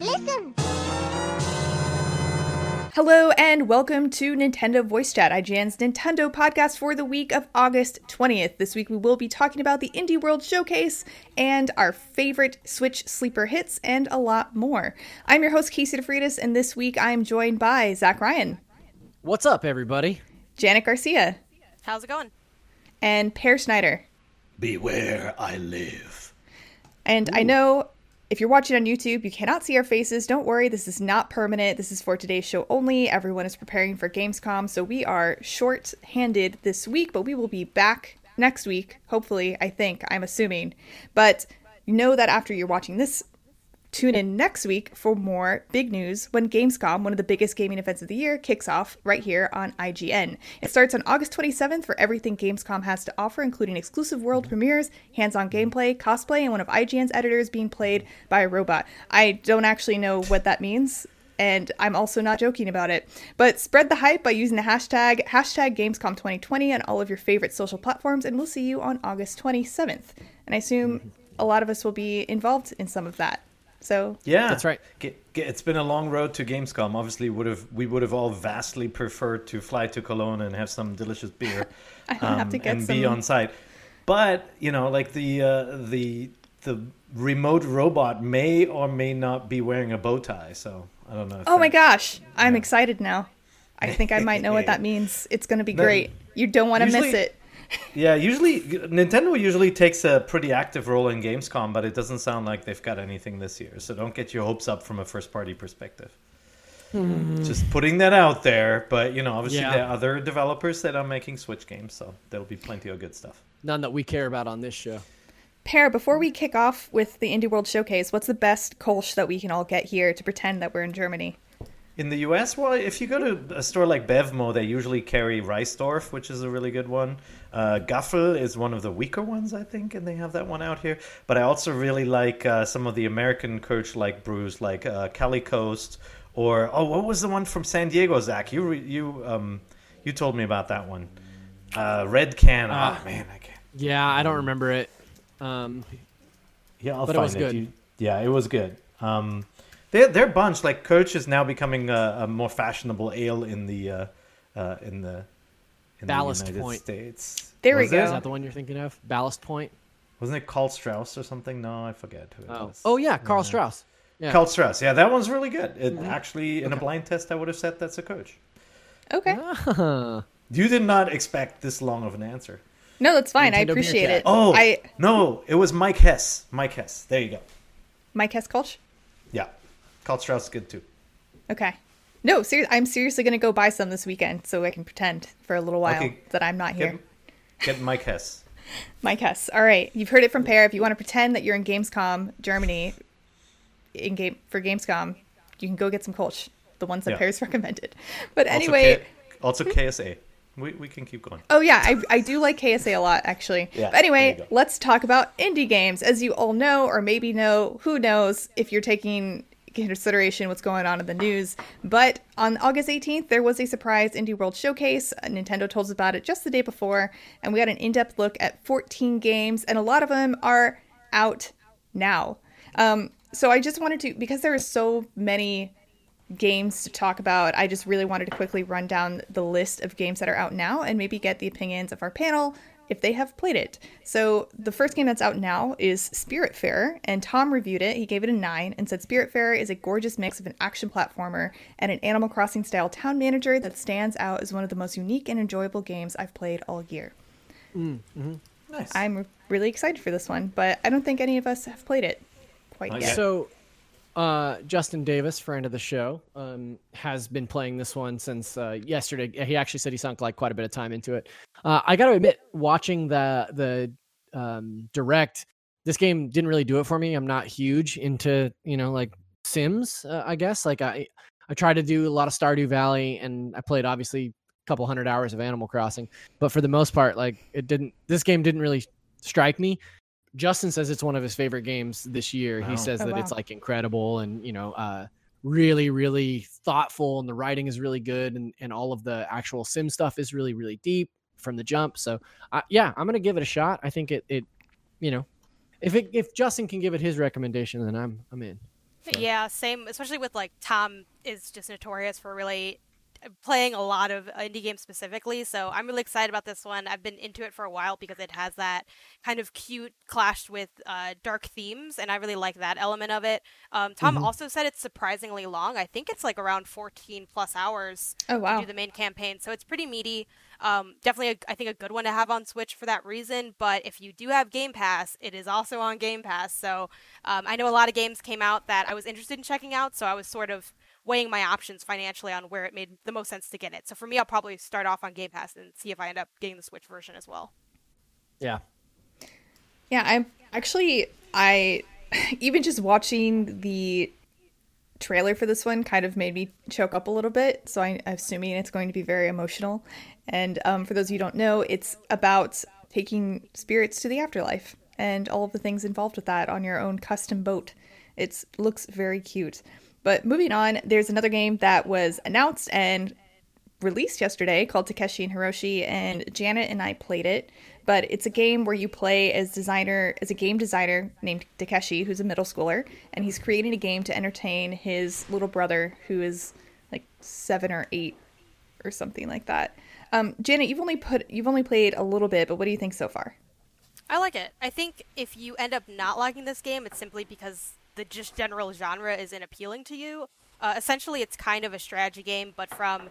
Listen! Hello and welcome to Nintendo Voice Chat, IGN's Nintendo podcast for the week of August 20th. This week we will be talking about the Indie World Showcase and our favorite Switch sleeper hits and a lot more. I'm your host, Casey DeFreitas, and this week I'm joined by Zach Ryan. What's up, everybody? Janet Garcia. How's it going? And Peer Schneider. Beware, I live. And Ooh. I know if you're watching on YouTube, you cannot see our faces. Don't worry, this is not permanent. This is for today's show only. Everyone is preparing for Gamescom, so we are short handed this week, but we will be back next week, hopefully, I think, I'm assuming. But know that after you're watching this Tune in next week for more big news when Gamescom, one of the biggest gaming events of the year, kicks off right here on IGN. It starts on August 27th for everything Gamescom has to offer, including exclusive world premieres, hands on gameplay, cosplay, and one of IGN's editors being played by a robot. I don't actually know what that means. And I'm also not joking about it. But spread the hype by using the hashtag hashtag Gamescom2020 on all of your favorite social platforms, and we'll see you on August 27th. And I assume mm-hmm. a lot of us will be involved in some of that. So yeah, that's right. It's been a long road to Gamescom. Obviously, would have we would have all vastly preferred to fly to Cologne and have some delicious beer, um, and some... be on site. But you know, like the uh, the the remote robot may or may not be wearing a bow tie. So I don't know. Oh that, my gosh, I'm yeah. excited now. I think I might know what that means. It's going to be great. You don't want to miss it yeah, usually Nintendo usually takes a pretty active role in Gamescom, but it doesn't sound like they've got anything this year. So don't get your hopes up from a first party perspective. Hmm. Just putting that out there, but you know, obviously yeah. there are other developers that are making Switch games, so there'll be plenty of good stuff. None that we care about on this show. Peer, before we kick off with the Indie World Showcase, what's the best Kolsch that we can all get here to pretend that we're in Germany? In the US, well, if you go to a store like Bevmo, they usually carry Reissdorf, which is a really good one. Uh, Gaffel is one of the weaker ones, I think, and they have that one out here. But I also really like uh, some of the American Kolsch like brews, like uh, Cali Coast, or oh, what was the one from San Diego, Zach? You you um you told me about that one. Uh, Red Can. oh man, I can't. Yeah, I don't remember it. Um, yeah, I'll find it. it. You, yeah, it was good. Um, they're they're bunch like Kolsch is now becoming a, a more fashionable ale in the uh, uh, in the in Ballast the United Point. States. There was we go. Is that the one you're thinking of? Ballast Point. Wasn't it Karl Strauss or something? No, I forget who it oh. was. Oh yeah, Karl yeah. Strauss. Yeah. Karl Strauss. Yeah, that one's really good. It mm-hmm. actually, in okay. a blind test, I would have said that's a Kolsch. Okay. Ah. You did not expect this long of an answer. No, that's fine. Nintendo I appreciate it. Oh, I no, it was Mike Hess. Mike Hess. There you go. Mike Hess Kolsch. Yeah. Karl Strauss is good too. Okay. No, ser- I'm seriously going to go buy some this weekend so I can pretend for a little while okay. that I'm not here. Get, get Mike Hess. Mike Hess. All right. You've heard it from Peer. If you want to pretend that you're in Gamescom, Germany, in game for Gamescom, you can go get some Kolsch, the ones that yeah. Peer's recommended. But anyway. Also, K- also KSA. We, we can keep going. Oh yeah, I, I do like KSA a lot actually. Yeah, but anyway, let's talk about indie games. As you all know, or maybe know, who knows if you're taking consideration what's going on in the news. But on August 18th, there was a surprise Indie World Showcase. Nintendo told us about it just the day before, and we got an in depth look at 14 games, and a lot of them are out now. Um, so I just wanted to, because there are so many games to talk about, I just really wanted to quickly run down the list of games that are out now and maybe get the opinions of our panel if they have played it. So the first game that's out now is Spiritfarer, and Tom reviewed it. He gave it a 9 and said Spiritfarer is a gorgeous mix of an action platformer and an Animal Crossing style town manager that stands out as one of the most unique and enjoyable games I've played all year. Mm, hmm Nice. I'm really excited for this one, but I don't think any of us have played it quite yet. So uh, Justin Davis, friend of the show, um, has been playing this one since uh, yesterday. He actually said he sunk like quite a bit of time into it. Uh, I got to admit, watching the the um, direct, this game didn't really do it for me. I'm not huge into you know like Sims. Uh, I guess like I I tried to do a lot of Stardew Valley, and I played obviously a couple hundred hours of Animal Crossing, but for the most part, like it didn't. This game didn't really strike me. Justin says it's one of his favorite games this year. Wow. He says oh, that wow. it's like incredible and you know uh, really really thoughtful and the writing is really good and and all of the actual sim stuff is really really deep from the jump. So uh, yeah, I'm gonna give it a shot. I think it it you know if it if Justin can give it his recommendation, then I'm I'm in. Yeah, same. Especially with like Tom is just notorious for really playing a lot of indie games specifically, so I'm really excited about this one. I've been into it for a while because it has that kind of cute clashed with uh, dark themes, and I really like that element of it. Um, Tom mm-hmm. also said it's surprisingly long. I think it's like around 14 plus hours oh, wow. to do the main campaign, so it's pretty meaty. Um, definitely, a, I think a good one to have on Switch for that reason. But if you do have Game Pass, it is also on Game Pass. So um, I know a lot of games came out that I was interested in checking out, so I was sort of weighing my options financially on where it made the most sense to get it. So for me, I'll probably start off on Game Pass and see if I end up getting the Switch version as well. Yeah. Yeah, I'm actually I even just watching the trailer for this one kind of made me choke up a little bit. So I, am assuming it's going to be very emotional. And um, for those of you who don't know, it's about taking spirits to the afterlife and all of the things involved with that on your own custom boat. It looks very cute. But moving on, there's another game that was announced and released yesterday called Takeshi and Hiroshi, and Janet and I played it. But it's a game where you play as designer, as a game designer named Takeshi, who's a middle schooler, and he's creating a game to entertain his little brother, who is like seven or eight, or something like that. Um, Janet, you've only put you've only played a little bit, but what do you think so far? I like it. I think if you end up not liking this game, it's simply because the just general genre isn't appealing to you. Uh, essentially, it's kind of a strategy game, but from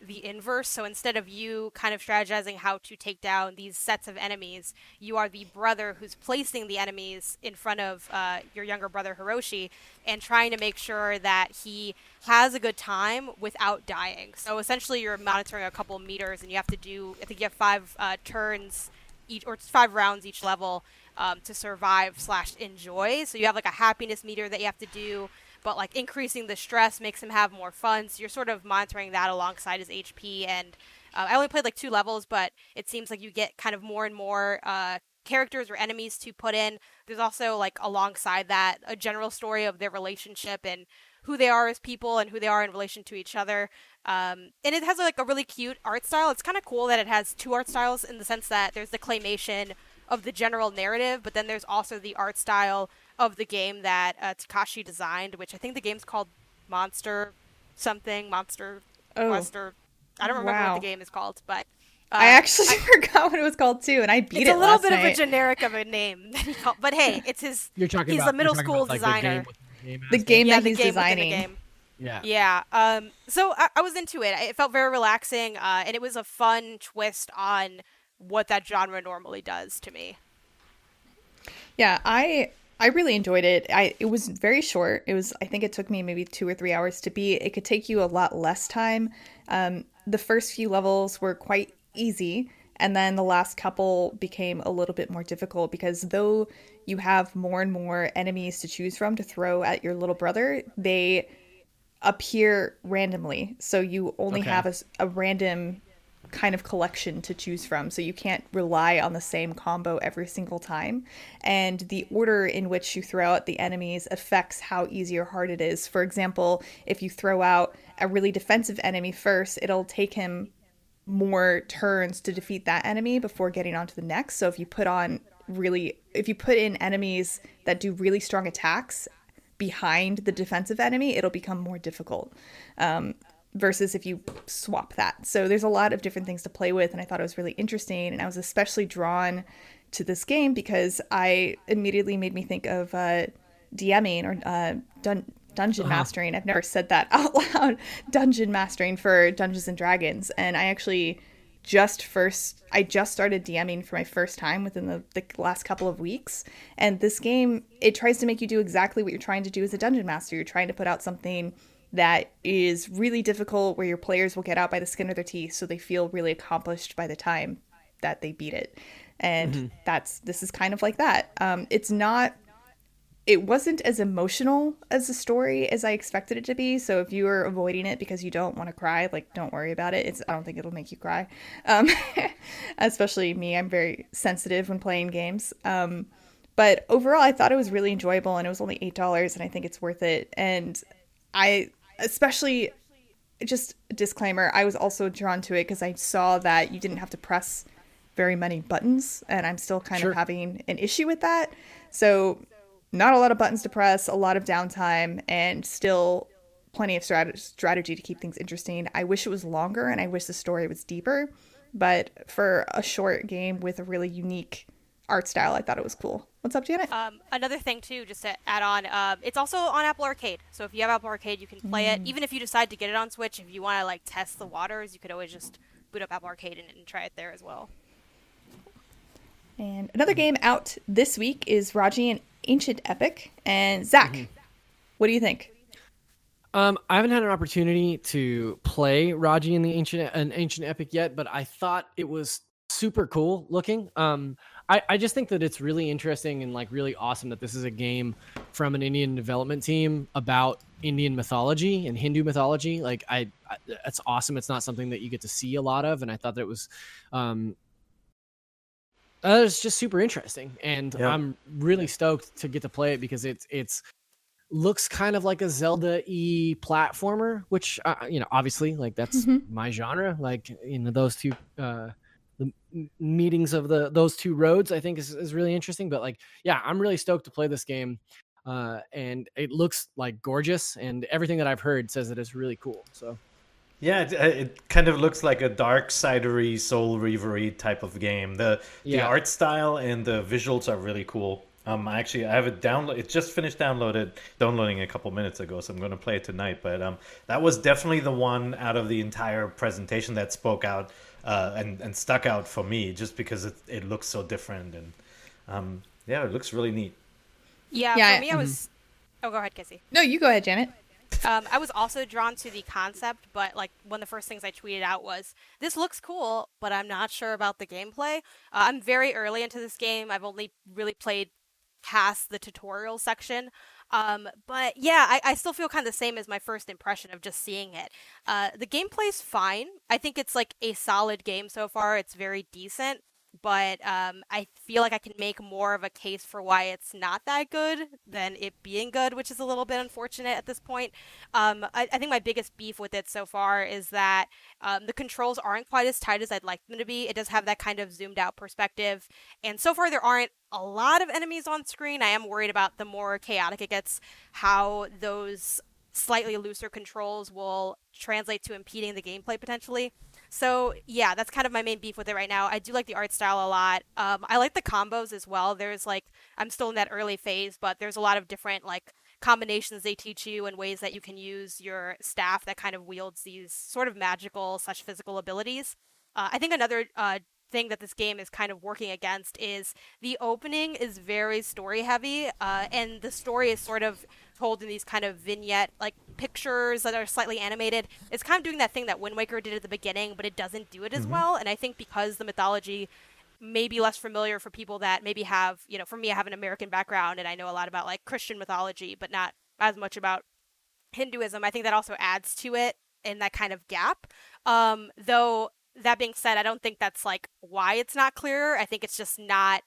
the inverse. So instead of you kind of strategizing how to take down these sets of enemies, you are the brother who's placing the enemies in front of uh, your younger brother Hiroshi and trying to make sure that he has a good time without dying. So essentially, you're monitoring a couple meters, and you have to do I think you have five uh, turns each or five rounds each level um, to survive slash enjoy. So you have like a happiness meter that you have to do, but like increasing the stress makes him have more fun. So you're sort of monitoring that alongside his HP. And uh, I only played like two levels, but it seems like you get kind of more and more uh, characters or enemies to put in. There's also like alongside that a general story of their relationship and who they are as people and who they are in relation to each other. Um, and it has like a really cute art style. It's kind of cool that it has two art styles in the sense that there's the claymation of the general narrative, but then there's also the art style of the game that uh, Takeshi designed, which I think the game's called Monster something, Monster oh. Monster. I don't remember wow. what the game is called, but uh, I actually I, forgot what it was called too, and I beat it's it. It's a little bit night. of a generic of a name, but hey, it's his. You're talking he's about, a middle school about, designer. Like, the game, the game yeah, that he's designing. Yeah. Yeah. Um. So I, I, was into it. It felt very relaxing, uh, and it was a fun twist on what that genre normally does to me. Yeah, I I really enjoyed it. I it was very short. It was I think it took me maybe two or three hours to beat. It could take you a lot less time. Um, the first few levels were quite easy, and then the last couple became a little bit more difficult because though you have more and more enemies to choose from to throw at your little brother, they appear randomly. So you only okay. have a, a random kind of collection to choose from. So you can't rely on the same combo every single time. And the order in which you throw out the enemies affects how easy or hard it is. For example, if you throw out a really defensive enemy first, it'll take him more turns to defeat that enemy before getting on to the next. So if you put on really if you put in enemies that do really strong attacks behind the defensive enemy, it'll become more difficult. Um, versus if you swap that. So there's a lot of different things to play with, and I thought it was really interesting. And I was especially drawn to this game because I immediately made me think of uh, DMing or uh, dun- dungeon uh-huh. mastering. I've never said that out loud. dungeon mastering for Dungeons and Dragons, and I actually just first I just started DMing for my first time within the, the last couple of weeks. And this game, it tries to make you do exactly what you're trying to do as a dungeon master. You're trying to put out something that is really difficult where your players will get out by the skin of their teeth so they feel really accomplished by the time that they beat it. And mm-hmm. that's this is kind of like that. Um, it's not it wasn't as emotional as a story as i expected it to be. So if you are avoiding it because you don't want to cry like don't worry about it. It's i don't think it'll make you cry. Um, especially me i'm very sensitive when playing games. Um, but overall i thought it was really enjoyable and it was only eight dollars and i think it's worth it. And i especially just disclaimer i was also drawn to it because i saw that you didn't have to press very many buttons and i'm still kind sure. of having an issue with that so not a lot of buttons to press, a lot of downtime, and still plenty of strat- strategy to keep things interesting. I wish it was longer and I wish the story was deeper, but for a short game with a really unique art style, I thought it was cool. What's up, Janet? Um, another thing too, just to add on, um, it's also on Apple Arcade. So if you have Apple Arcade, you can play mm. it. Even if you decide to get it on Switch, if you want to like test the waters, you could always just boot up Apple Arcade and, and try it there as well. And another game out this week is Raji and Ancient Epic. And Zach, mm-hmm. what do you think? Um, I haven't had an opportunity to play Raji in the ancient an ancient epic yet, but I thought it was super cool looking. Um, I, I just think that it's really interesting and like really awesome that this is a game from an Indian development team about Indian mythology and Hindu mythology. Like I, I that's awesome. It's not something that you get to see a lot of, and I thought that it was um, uh, it's just super interesting, and yeah. I'm really stoked to get to play it because it's it's looks kind of like a Zelda e platformer, which uh, you know, obviously, like that's mm-hmm. my genre. Like you know, those two uh, the meetings of the those two roads, I think is is really interesting. But like, yeah, I'm really stoked to play this game, uh, and it looks like gorgeous, and everything that I've heard says that it's really cool. So. Yeah, it, it, kind of looks like a dark sidery Soul Reavery type of game. The the yeah. art style and the visuals are really cool. Um, actually, I have it download. It just finished downloaded, downloading a couple minutes ago, so I'm going to play it tonight. But um, that was definitely the one out of the entire presentation that spoke out uh, and and stuck out for me, just because it it looks so different and um, yeah, it looks really neat. Yeah, yeah for me, I was. Mm-hmm. Oh, go ahead, Casey. No, you go ahead, Janet. Um, I was also drawn to the concept, but like one of the first things I tweeted out was, "This looks cool, but I'm not sure about the gameplay." Uh, I'm very early into this game. I've only really played past the tutorial section. Um, but yeah, I, I still feel kind of the same as my first impression of just seeing it. Uh, the gameplay's fine. I think it's like a solid game so far. It's very decent but um, I feel like I can make more of a case for why it's not that good than it being good, which is a little bit unfortunate at this point. Um, I, I, think my biggest beef with it so far is that um, the controls aren't quite as tight as I'd like them to be. It does have that kind of zoomed out perspective, and so far there aren't a lot of enemies on screen. I am worried about the more chaotic it gets, how those slightly looser controls will translate to impeding the gameplay potentially. So yeah, that's kind of my main beef with it right now. I do like the art style a lot. Um, I like the combos as well. There's like I'm still in that early phase, but there's a lot of different like combinations they teach you and ways that you can use your staff that kind of wields these sort of magical slash physical abilities. Uh, I think another uh, thing that this game is kind of working against is the opening is very story heavy, uh, and the story is sort of told in these kind of vignette like pictures that are slightly animated. It's kind of doing that thing that Wind Waker did at the beginning, but it doesn't do it as mm-hmm. well. And I think because the mythology may be less familiar for people that maybe have, you know, for me, I have an American background and I know a lot about like Christian mythology, but not as much about Hinduism. I think that also adds to it in that kind of gap. Um, though that being said, I don't think that's like why it's not clear. I think it's just not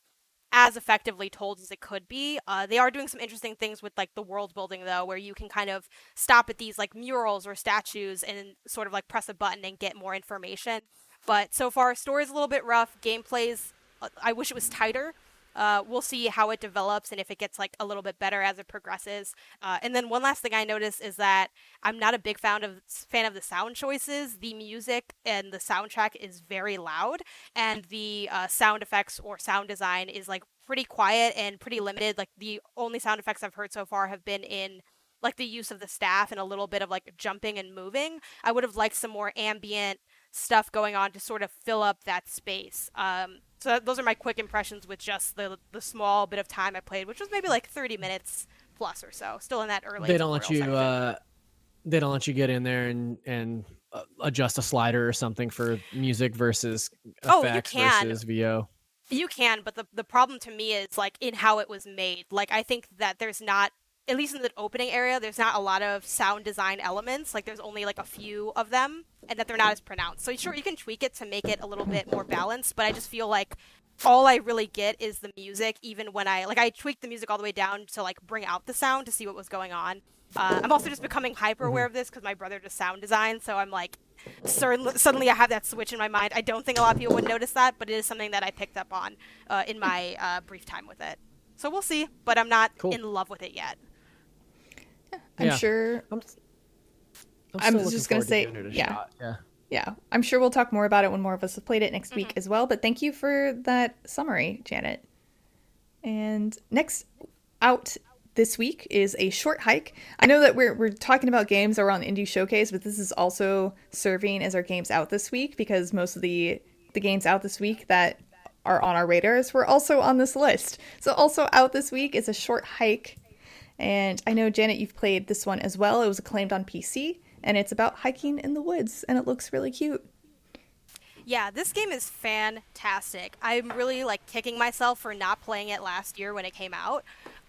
as effectively told as it could be. Uh, they are doing some interesting things with like the world building though, where you can kind of stop at these like murals or statues and sort of like press a button and get more information. But so far, story's a little bit rough. Gameplay's, uh, I wish it was tighter. Uh, we'll see how it develops and if it gets like a little bit better as it progresses. Uh, and then one last thing I noticed is that I'm not a big fan of fan of the sound choices. The music and the soundtrack is very loud, and the uh, sound effects or sound design is like pretty quiet and pretty limited. Like the only sound effects I've heard so far have been in like the use of the staff and a little bit of like jumping and moving. I would have liked some more ambient stuff going on to sort of fill up that space. Um, so those are my quick impressions with just the the small bit of time I played, which was maybe like 30 minutes plus or so. Still in that early. They don't let you. Uh, they don't let you get in there and and uh, adjust a slider or something for music versus oh, effects oh, versus VO. You can, but the the problem to me is like in how it was made. Like I think that there's not at least in the opening area, there's not a lot of sound design elements. Like there's only like a few of them, and that they're not as pronounced. So sure, you can tweak it to make it a little bit more balanced, but I just feel like all I really get is the music. Even when I like, I tweaked the music all the way down to like bring out the sound to see what was going on. Uh, I'm also just becoming hyper aware of this because my brother does sound design, so I'm like, suddenly I have that switch in my mind. I don't think a lot of people would notice that, but it is something that I picked up on uh, in my uh, brief time with it. So we'll see, but I'm not Cool. in love with it yet. I'm Yeah. sure. I'm, I'm still just gonna forward to say, it a yeah. shot, Yeah. Yeah, I'm sure we'll talk more about it when more of us have played it next Mm-hmm. week as well. But thank you for that summary, Janet. And next out this week is a short hike. I know that we're we're talking about games that were on Indie Showcase, but this is also serving as our games out this week because most of the the games out this week that are on our radars were also on this list. So also out this week is a short hike. And I know Janet, you've played this one as well. It was acclaimed on PC, and it's about hiking in the woods, and it looks really cute. Yeah, this game is fantastic. I'm really like kicking myself for not playing it last year when it came out.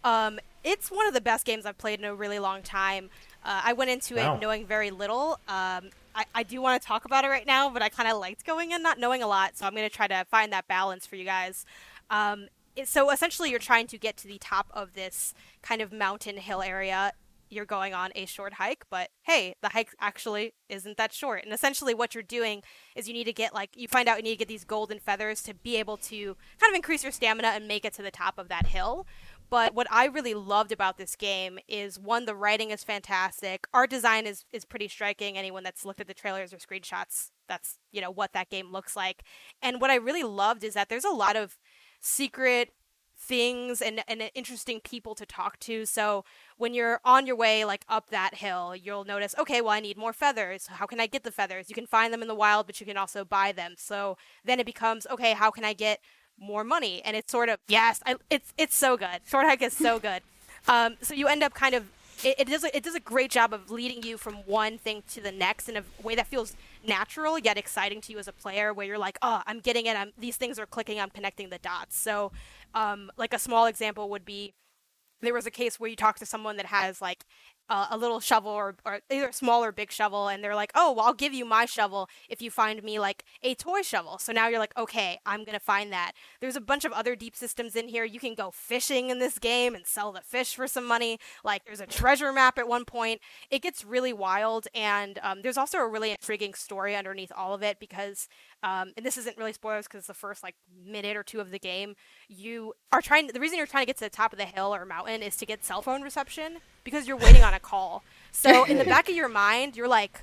Um, it's one of the best games I've played in a really long time. Uh, I went into Wow. it knowing very little. Um, I, I do want to talk about it right now, but I kind of liked going in not knowing a lot, so I'm going to try to find that balance for you guys. Um, it- so essentially, you're trying to get to the top of this kind of mountain hill area. You're going on a short hike, but hey, the hike actually isn't that short. And essentially, what you're doing is you need to get like you find out you need to get these golden feathers to be able to kind of increase your stamina and make it to the top of that hill. But what I really loved about this game is one, the writing is fantastic. Art design is, is pretty striking. Anyone that's looked at the trailers or screenshots, that's you know what that game looks like. And what I really loved is that there's a lot of secret things and, and interesting people to talk to. So when you're on your way like up that hill, you'll notice, okay, well I need more feathers. How can I get the feathers? You can find them in the wild, but you can also buy them. So then it becomes, okay, how can I get more money? And it's sort of yes, I, it's it's so good. Short hike is so good. Um, so you end up kind of it, it does it does a great job of leading you from one thing to the next in a way that feels natural yet exciting to you as a player where you're like oh i'm getting it. I'm these things are clicking. I'm connecting the dots. So um, like a small example would be there was a case where you talk to someone that has like uh, a little shovel or, or either small or big shovel and they're like oh well i'll give you my shovel if you find me like a toy shovel. So now you're like okay i'm gonna find that. There's a bunch of other deep systems in here. You can go fishing in this game and sell the fish for some money. Like there's a treasure map at one point. It gets really wild and um, there's also a really intriguing story underneath all of it because um, and this isn't really spoilers because the first like minute or two of the game. You are trying the reason you're trying to get to the top of the hill or mountain is to get cell phone reception because you're waiting on a call so in the back of your mind you're like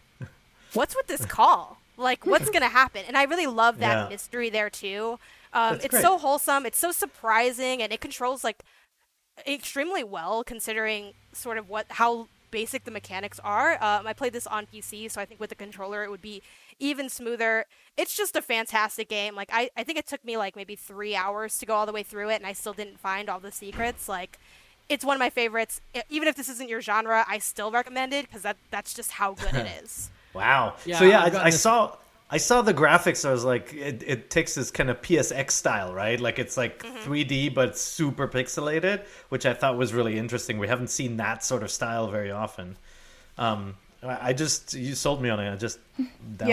what's with this call like what's gonna happen and i really love that Yeah. mystery there too um, it's great. so wholesome it's so surprising and it controls like extremely well considering sort of what how basic the mechanics are. Um, I played this on PC, so I think with the controller it would be even smoother. It's just a fantastic game. Like I, I think it took me like maybe three hours to go all the way through it, and I still didn't find all the secrets. Like it's one of my favorites. Even if this isn't your genre, I still recommend it because that that's just how good it is. Wow. Yeah, so yeah, I've I, I saw I saw the graphics. I was like, it, it takes this kind of PSX style, right? Like it's like Mm-hmm. 3D but super pixelated, which I thought was really interesting. We haven't seen that sort of style very often. Um, I I just you sold me on it. I just Yeah.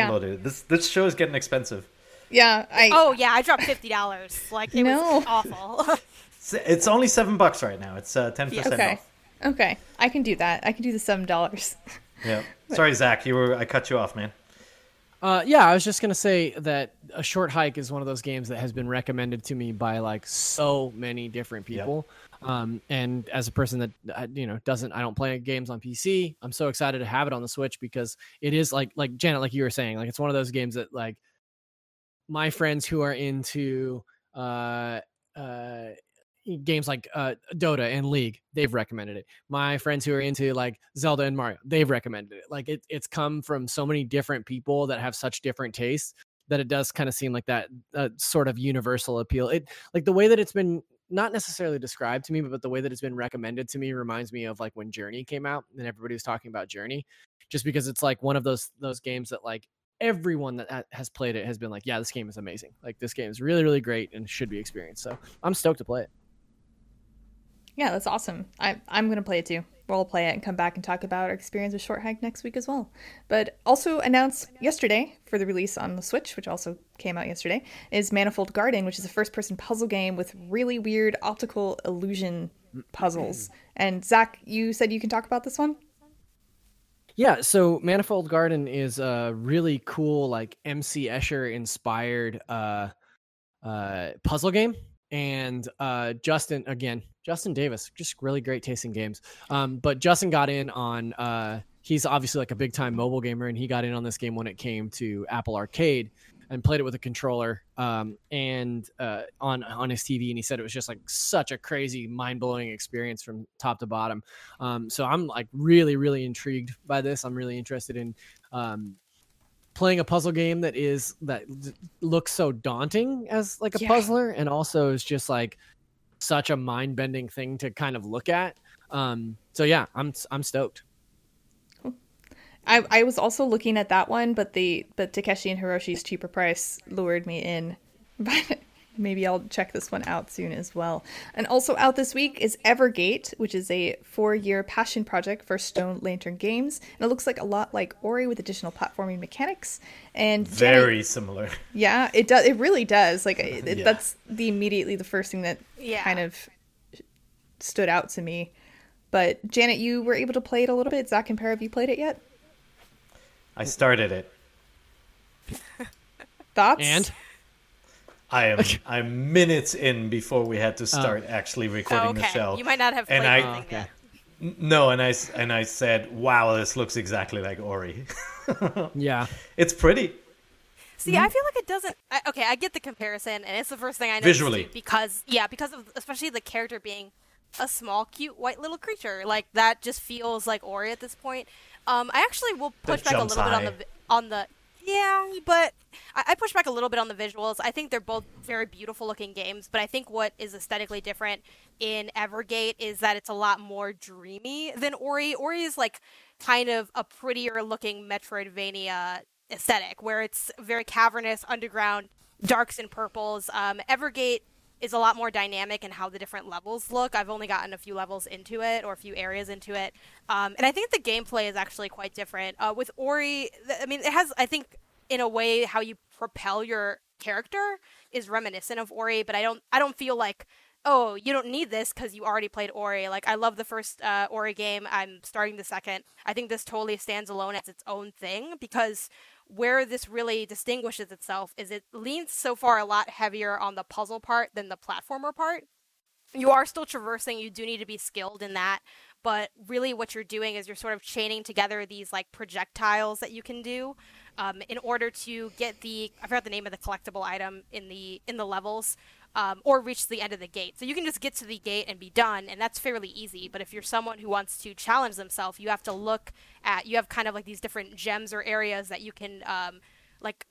downloaded it. This this show is getting expensive. Yeah, I Oh yeah, I dropped fifty dollars. Like it No. was awful. It's, it's only seven bucks right now. It's uh, ten percent okay. off. Okay, I can do that. I can do the seven dollars. Yeah. Sorry, Zach. You were I cut you off, man. Uh, yeah, I was just gonna say that a short hike is one of those games that has been recommended to me by like so many different Yep. people. Um, and as a person that uh, you know doesn't, I don't play games on PC. I'm so excited to have it on the Switch because it is like like Janet, like you were saying, like it's one of those games that like my friends who are into uh uh games like uh Dota and League, they've recommended it. My friends who are into like Zelda and Mario, they've recommended it. Like it, it's come from so many different people that have such different tastes that it does kind of seem like that uh, sort of universal appeal. It like the way that it's been not necessarily described to me, but the way that it's been recommended to me reminds me of like when Journey came out and everybody was talking about Journey, just because it's like one of those those games that like everyone that has played it has been like, yeah, this game is amazing. Like this game is really really great and should be experienced. So I'm stoked to play it. Yeah, that's awesome. I, I'm going to play it too. We'll play it and come back and talk about our experience with Short Hike next week as well. But also announced yesterday for the release on the Switch, which also came out yesterday, is Manifold Garden, which is a first person puzzle game with really weird optical illusion puzzles. and Zach, you said you can talk about this one? Yeah, so Manifold Garden is a really cool, like MC Escher inspired uh, uh, puzzle game. And uh, Justin, again, Justin Davis, just really great tasting games. Um, but Justin got in on. Uh, he's obviously like a big time mobile gamer, and he got in on this game when it came to Apple Arcade and played it with a controller um, and uh, on on his TV, and he said it was just like such a crazy, mind blowing experience from top to bottom. Um, so I'm like really, really intrigued by this. I'm really interested in um, playing a puzzle game that is that looks so daunting as like a yeah. puzzler, and also is just like such a mind bending thing to kind of look at. Um, so yeah, I'm I'm stoked. I, I was also looking at that one, but the but Takeshi and Hiroshi's cheaper price lured me in. But maybe I'll check this one out soon as well. And also out this week is Evergate, which is a four-year passion project for Stone Lantern Games, and it looks like a lot like Ori with additional platforming mechanics. And very Janet, similar. Yeah, it does. It really does. Like it, yeah. that's the immediately the first thing that yeah. kind of stood out to me. But Janet, you were able to play it a little bit. Zach and Para, have you played it yet? I started it. Thoughts? And I am I'm minutes in before we had to oh. start actually recording oh, okay. the show. You might not have played and I, oh, okay. yet. No, and I and I said, "Wow, this looks exactly like Ori." yeah, it's pretty. See, mm-hmm. I feel like it doesn't. I, okay, I get the comparison, and it's the first thing I know visually because yeah, because of especially the character being a small, cute, white little creature. Like that just feels like Ori at this point. Um, I actually will push back a little high. bit on the on the yeah, but I, push back a little bit on the visuals. I think they're both very beautiful looking games, but I think what is aesthetically different in Evergate is that it's a lot more dreamy than Ori. Ori is like kind of a prettier looking Metroidvania aesthetic, where it's very cavernous, underground, darks and purples. Um, Evergate is a lot more dynamic in how the different levels look. I've only gotten a few levels into it or a few areas into it, um, and I think the gameplay is actually quite different. Uh, with Ori, I mean, it has I think in a way how you propel your character is reminiscent of Ori, but I don't I don't feel like oh you don't need this because you already played Ori. Like I love the first uh, Ori game. I'm starting the second. I think this totally stands alone as its own thing because where this really distinguishes itself is it leans so far a lot heavier on the puzzle part than the platformer part. You are still traversing, you do need to be skilled in that, but really what you're doing is you're sort of chaining together these like projectiles that you can do um, in order to get the I forgot the name of the collectible item in the in the levels um, or reach the end of the gate. So you can just get to the gate and be done, and that's fairly easy. But if you're someone who wants to challenge themselves, you have to look at, you have kind of like these different gems or areas that you can um, like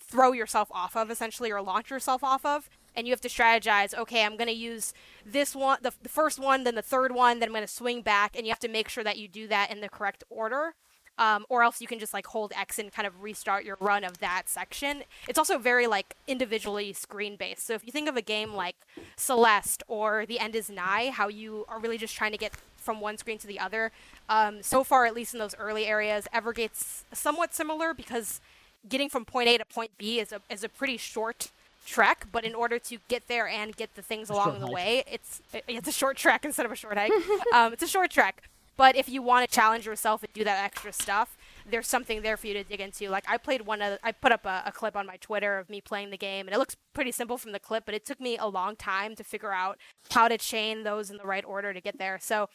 throw yourself off of essentially or launch yourself off of and you have to strategize okay i'm going to use this one the, the first one then the third one then i'm going to swing back and you have to make sure that you do that in the correct order um, or else you can just like hold X and kind of restart your run of that section. It's also very like individually screen based. So if you think of a game like Celeste or The End Is Nigh, how you are really just trying to get from one screen to the other. Um, so far, at least in those early areas, Evergate's somewhat similar because getting from point A to point B is a is a pretty short trek, but in order to get there and get the things along the hike. way, it's it's a short trek instead of a short hike. um, it's a short trek. But if you want to challenge yourself and do that extra stuff, there's something there for you to dig into. Like I played one of, I put up a, a, clip on my Twitter of me playing the game, and it looks pretty simple from the clip, but it took me a long time to figure out how to chain those in the right order to get there. So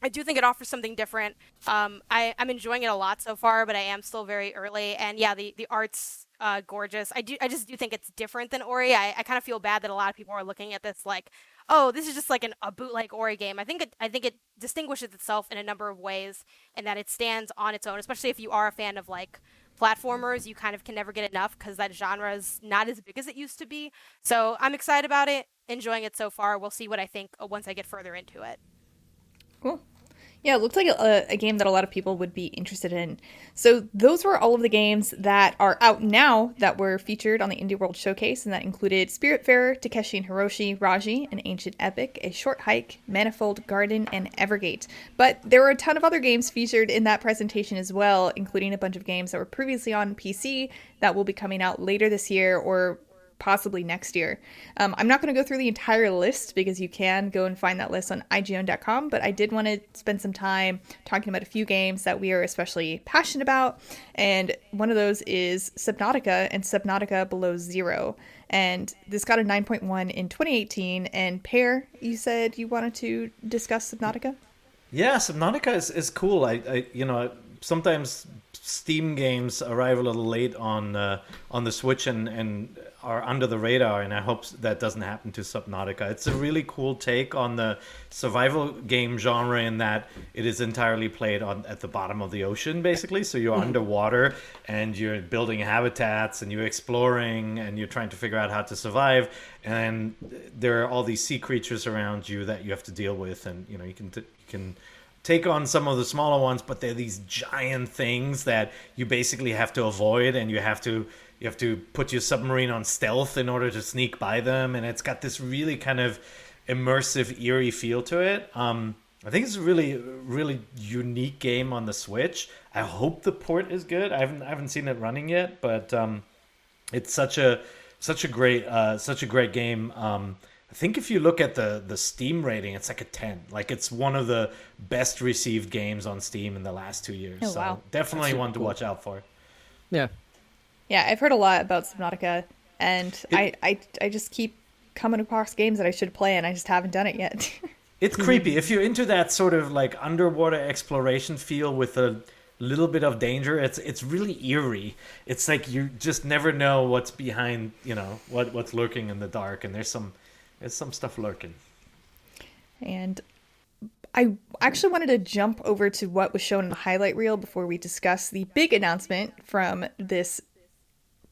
I do think it offers something different. Um, I, I'm enjoying it a lot so far, but I am still very early. And yeah, the, the art's uh, gorgeous. I do I just do think it's different than Ori. I, I kind of feel bad that a lot of people are looking at this like, oh, this is just like an, a bootleg Ori game. I think it, I think it distinguishes itself in a number of ways, and that it stands on its own. Especially if you are a fan of like platformers, you kind of can never get enough because that genre is not as big as it used to be. So I'm excited about it, enjoying it so far. We'll see what I think uh, once I get further into it. Cool. Yeah, it looks like a, a, game that a lot of people would be interested in. So, those were all of the games that are out now that were featured on the Indie World Showcase, and that included Spiritfarer, Takeshi and Hiroshi, Raji, An Ancient Epic, A Short Hike, Manifold Garden, and Evergate. But there were a ton of other games featured in that presentation as well, including a bunch of games that were previously on PC that will be coming out later this year or possibly next year. Um, I'm not going to go through the entire list because you can go and find that list on IGN.com, but I did want to spend some time talking about a few games that we are especially passionate about. And one of those is Subnautica and Subnautica Below Zero. and this got a 9.1 in 2018. And Peer, you said you wanted to discuss Subnautica. Yeah, Subnautica is, is cool. I, I you know sometimes Steam games arrive a little late on uh, on the Switch and, and are under the radar, and I hope that doesn't happen to Subnautica. It's a really cool take on the survival game genre in that it is entirely played on at the bottom of the ocean, basically. So you're mm-hmm. underwater and you're building habitats and you're exploring and you're trying to figure out how to survive. And there are all these sea creatures around you that you have to deal with, and you know you can t- you can take on some of the smaller ones, but they're these giant things that you basically have to avoid, and you have to you have to put your submarine on stealth in order to sneak by them, and it's got this really kind of immersive, eerie feel to it. Um, I think it's a really, really unique game on the Switch. I hope the port is good. I haven't, I haven't seen it running yet, but um, it's such a, such a great, uh, such a great game. Um, I think if you look at the the Steam rating, it's like a ten. Like it's one of the best received games on Steam in the last two years. Oh, so wow. definitely one to watch out for. Yeah, yeah, I've heard a lot about Subnautica, and it, I, I I just keep coming across games that I should play, and I just haven't done it yet. it's creepy if you're into that sort of like underwater exploration feel with a little bit of danger. It's it's really eerie. It's like you just never know what's behind, you know, what what's lurking in the dark, and there's some there's some stuff lurking. And I actually wanted to jump over to what was shown in the highlight reel before we discuss the big announcement from this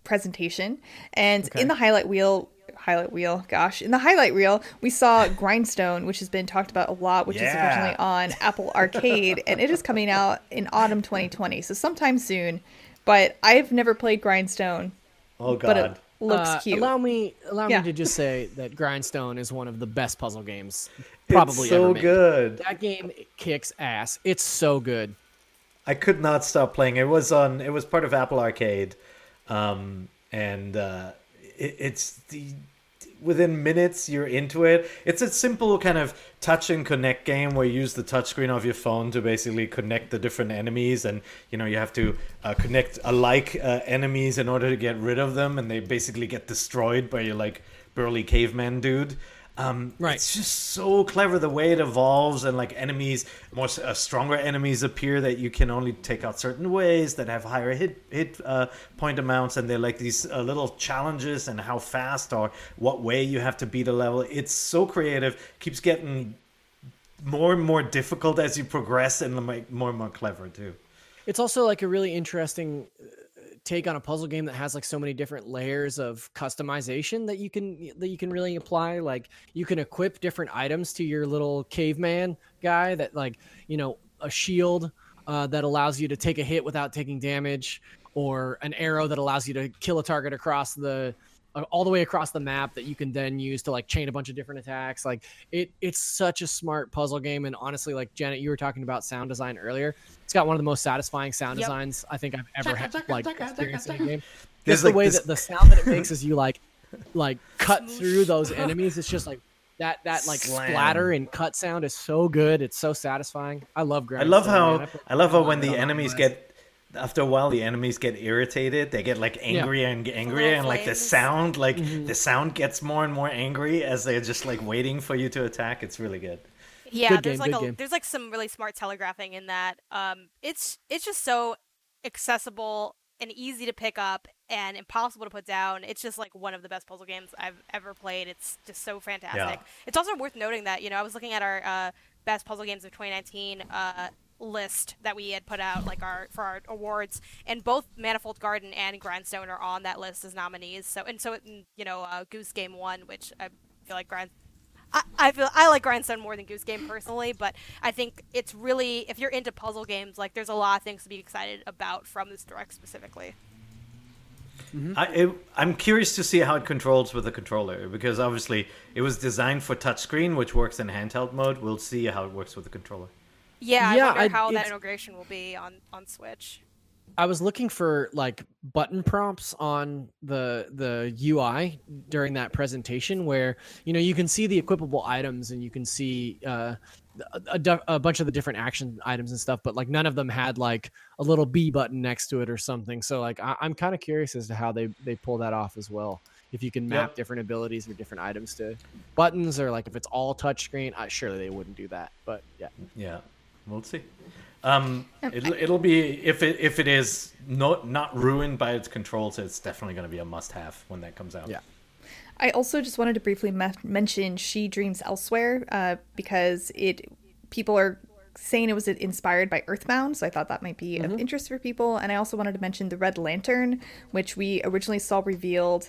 presentation. And okay. in the highlight wheel, highlight wheel, gosh, in the highlight reel, we saw Grindstone, which has been talked about a lot, which yeah. is originally on Apple Arcade, and it is coming out in autumn 2020, so sometime soon. But I've never played Grindstone. Oh God. But it looks uh, cute. Allow me, allow yeah. me to just say that Grindstone is one of the best puzzle games probably it's so ever made. good. That game kicks ass. It's so good. I could not stop playing. It was on. It was part of Apple Arcade, um, and uh, it, it's the within minutes you're into it. It's a simple kind of touch and connect game where you use the touchscreen of your phone to basically connect the different enemies, and you know you have to uh, connect alike uh, enemies in order to get rid of them, and they basically get destroyed by your like burly caveman dude. Um, right. It's just so clever the way it evolves, and like enemies, more uh, stronger enemies appear that you can only take out certain ways that have higher hit hit uh, point amounts, and they're like these uh, little challenges and how fast or what way you have to beat a level. It's so creative, keeps getting more and more difficult as you progress, and like more and more clever too. It's also like a really interesting take on a puzzle game that has like so many different layers of customization that you can that you can really apply like you can equip different items to your little caveman guy that like you know a shield uh, that allows you to take a hit without taking damage or an arrow that allows you to kill a target across the Uh, all the way across the map that you can then use to like chain a bunch of different attacks. Like it, it's such a smart puzzle game. And honestly, like Janet, you were talking about sound design earlier. It's got one of the most satisfying sound yep. designs I think I've ever had, like experienced in a game. There's like the way this... that the sound that it makes is you like, like cut through those enemies. It's just like that that like Slam. splatter and cut sound is so good. It's so satisfying. I love I love how I, I, love how when the enemies get after a while the enemies get irritated. They get like angrier yeah. and angrier and like the sound like mm-hmm. the sound gets more and more angry as they're just like waiting for you to attack. It's really good. Yeah good there's game, like a, there's like some really smart telegraphing in that um it's it's just so accessible and easy to pick up and impossible to put down. It's just like one of the best puzzle games i've ever played. It's just so fantastic. Yeah. it's also worth noting that you know i was looking at our uh, best puzzle games of 2019 uh, list that we had put out like our for our awards and both manifold garden and grindstone are on that list as nominees so and so you know uh, goose game one which i feel like grind I, I feel I like Grindstone more than Goose Game personally, but I think it's really if you're into puzzle games, like there's a lot of things to be excited about from this direct specifically. Mm-hmm. I, am curious to see how it controls with the controller because obviously it was designed for touchscreen, which works in handheld mode. We'll see how it works with the controller. Yeah, yeah I wonder I, how that integration will be on on Switch. I was looking for like button prompts on the the UI during that presentation, where you know you can see the equipable items and you can see uh, a, a, bunch of the different action items and stuff, but like none of them had like a little B button next to it or something. So like I, am kind of curious as to how they they pull that off as well. if you can map Yep. different abilities or different items to buttons, or like if it's all touchscreen. I, surely they wouldn't do that, but yeah. Yeah, we'll see. Um, it'll, it'll be if it if it is not not ruined by its controls, it's definitely going to be a must-have when that comes out. Yeah. I also just wanted to briefly me- mention She Dreams Elsewhere uh, because it people are saying it was inspired by Earthbound, so I thought that might be Mm-hmm. of interest for people. And I also wanted to mention the Red Lantern, which we originally saw revealed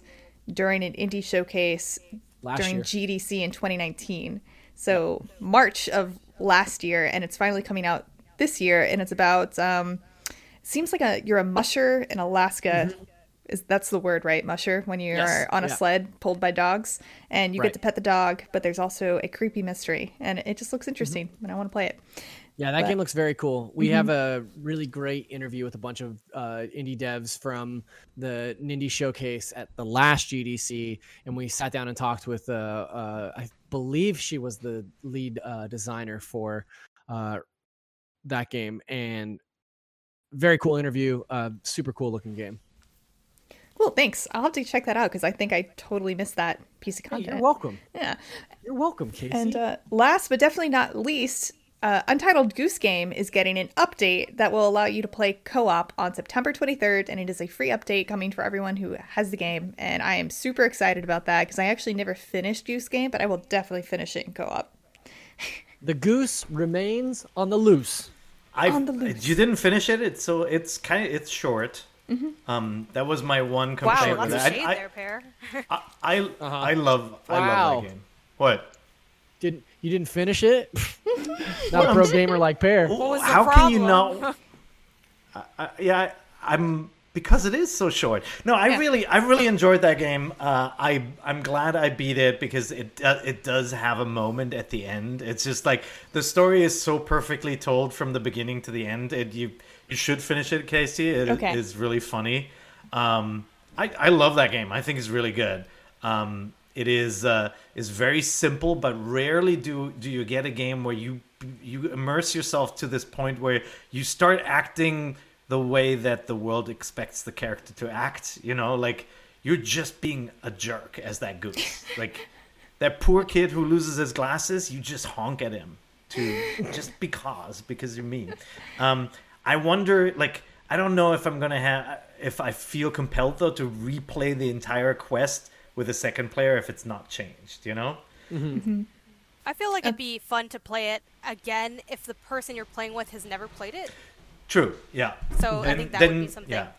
during an indie showcase Last during year. GDC in 2019. So March of last year, and it's finally coming out this year, and it's about um, seems like a you're a musher in Alaska. Is that's the word, right? Musher when you Mm-hmm. Yes, are on a yeah. sled pulled by dogs, and you Right. get to pet the dog, but there's also a creepy mystery, and it just looks interesting, Mm-hmm. and I want to play it. Yeah, that But- game looks very cool. We have a really great interview with a bunch of uh, indie devs from the Nindy Showcase at the last GDC, and we sat down and talked with, uh, uh, I believe she was the lead uh, designer for uh, that game, and very cool interview. Uh, super cool looking game. Cool, thanks. I'll have to check that out because I think I totally missed that piece of Hey, content. you're welcome. yeah. You're welcome, Casey. And uh, last but definitely not least, uh, Untitled Goose Game is getting an update that will allow you to play co op on September 23rd, and it is a free update coming for everyone who has the game. And I am super excited about that because I actually never finished Goose Game, but I will definitely finish it in co op. the goose remains on the loose. I On the loose. you didn't finish it. It's so it's kind of it's short. Um, that was my one complaint. Wow, complaint. lots with of it. shade I, there, Peer. I, I, Uh-huh. I love I Wow. love that game. What? Didn't you didn't finish it? Not a pro gamer like Peer. was the How can you problem? not? I, I, yeah, I, I'm because it is so short. No, I Yeah. really, I really enjoyed that game. Uh, I, I'm glad I beat it because it, uh, it does have a moment at the end. It's just like the story is so perfectly told from the beginning to the end. It, you, you should finish it, Casey. It is Okay. really funny. Um, I, I love that game. I think it's really good. Um, it is uh, is very simple, but rarely do do you get a game where you you immerse yourself to this point where you start acting the way that the world expects the character to act. You know, like you're just being a jerk as that goose. like that poor kid who loses his glasses, you just honk at him to just because because you're mean. Um, I wonder, like, I don't know if I'm gonna have if I feel compelled though to replay the entire quest with a second player if it's not changed. You know? I feel like it'd be fun to play it again if the person you're playing with has never played it. True. Yeah. So I think that would be something yeah.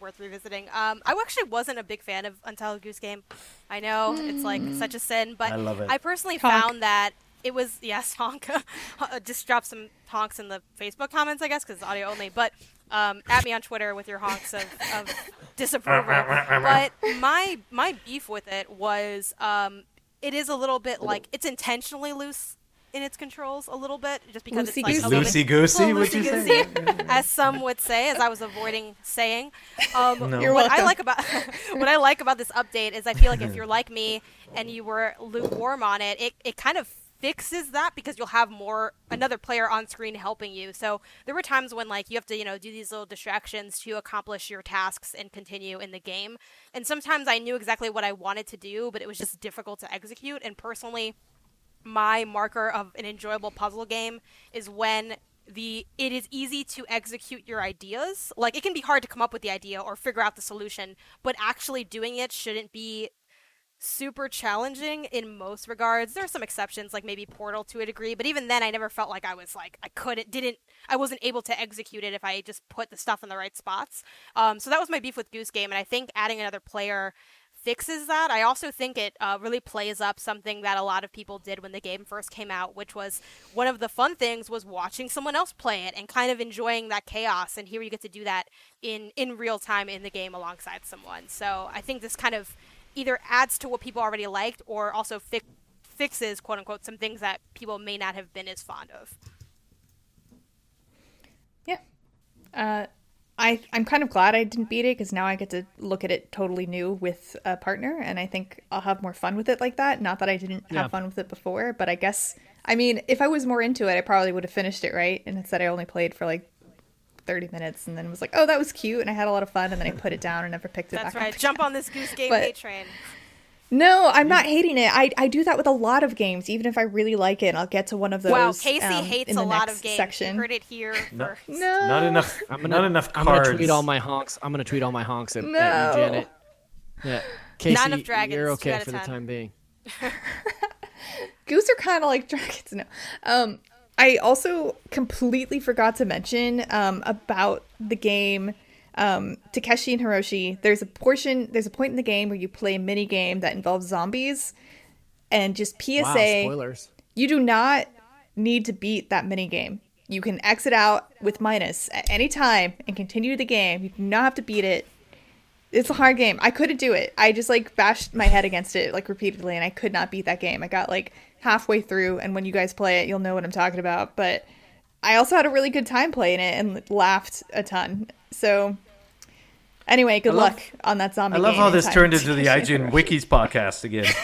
worth revisiting. Um, I actually wasn't a big fan of Untitled Goose Game. I know it's like such a sin, but I love it. I personally Honk. found that it was yes, honk. Uh, Just drop some honks in the Facebook comments, I guess, because it's audio only. But um, at me on Twitter with your honks of, of disapproval. but my my beef with it was um, it is a little bit like it's intentionally loose in its controls a little bit, just because it's like Loosey-goosey. a little bit- Loosey goosey, would you say? as some would say, as I was avoiding saying. Um, No. You're what I like about what I like about this update is I feel like if you're like me and you were lukewarm on it, it, it kind of fixes that because you'll have more another player on screen helping you. So there were times when like you have to, you know, do these little distractions to accomplish your tasks and continue in the game. And sometimes I knew exactly what I wanted to do, but it was just difficult to execute. And personally, my marker of an enjoyable puzzle game is when the it is easy to execute your ideas. Like it can be hard to come up with the idea or figure out the solution, but actually doing it shouldn't be super challenging in most regards. There are some exceptions, like maybe Portal to a degree, but even then, I never felt like I was like I couldn't, didn't, I wasn't able to execute it if I just put the stuff in the right spots. Um, so that was my beef with Goose Game, and I think adding another player fixes that. I also think it uh, really plays up something that a lot of people did when the game first came out, which was one of the fun things was watching someone else play it and kind of enjoying that chaos. And here you get to do that in in real time in the game alongside someone. So I think this kind of either adds to what people already liked or also fi- fixes quote unquote some things that people may not have been as fond of. Yeah. Uh, I I'm kind of glad I didn't beat it because now I get to look at it totally new with a partner, and I think I'll have more fun with it like that. Not that I didn't have fun with it before, but I guess I mean if I was more into it, I probably would have finished it right. And instead, I only played for like 30 minutes and then was like, oh, that was cute. And I had a lot of fun. And then I put it down and never picked it That's back right. up. Jump on this Goose Game But- hate train. No, I'm not hating it. I, I do that with a lot of games. Even if I really like it, I'll get to one of those. wow, Casey um, hates in a lot of games. Section. You heard it here No. first. No. Not enough. I'm gonna, not enough I'm gonna tweet all my honks. I'm gonna tweet all my honks at, at you, Janet. Yeah, Casey, enough dragons, you're okay for the time being. Goose are kind of like dragons. No. Um, I also completely forgot to mention um, about the game um, Takeshi and Hiroshi. There's a portion, there's a point in the game where you play a mini game that involves zombies, and just PSA. Wow, spoilers. You do not need to beat that mini game. You can exit out with minus at any time and continue the game. You do not have to beat it. It's a hard game. I couldn't do it. I just like bashed my head against it like repeatedly and I could not beat that game. I got like halfway through and when you guys play it, you'll know what I'm talking about, but I also had a really good time playing it and laughed a ton. So anyway, good love- luck on that zombie I love game how this turned into the Takeshi IGN Wikis podcast again.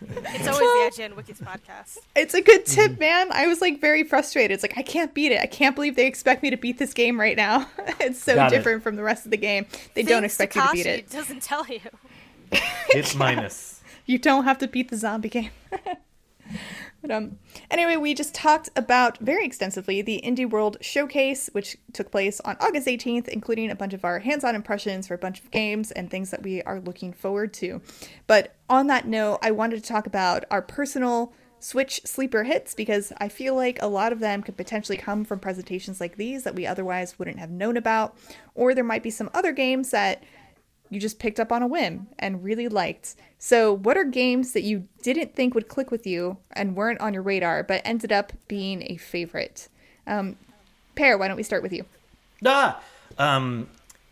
It's always the IGN Wikis podcast. It's a good tip, Mm-hmm. man. I was like very frustrated. It's like I can't beat it. I can't believe they expect me to beat this game right now. it's so Got it. different from the rest of the game. They don't Things expect you to beat Takeshi it. doesn't tell you. It's minus. You don't have to beat the zombie game. but um anyway, we just talked about very extensively the Indie World Showcase, which took place on August 18th, including a bunch of our hands-on impressions for a bunch of games and things that we are looking forward to. But on that note, I wanted to talk about our personal Switch sleeper hits because I feel like a lot of them could potentially come from presentations like these that we otherwise wouldn't have known about, or there might be some other games that you just picked up on a whim and really liked. So, what are games that you didn't think would click with you and weren't on your radar, but ended up being a favorite? Um, Peer, why don't we start with you? Ah, um,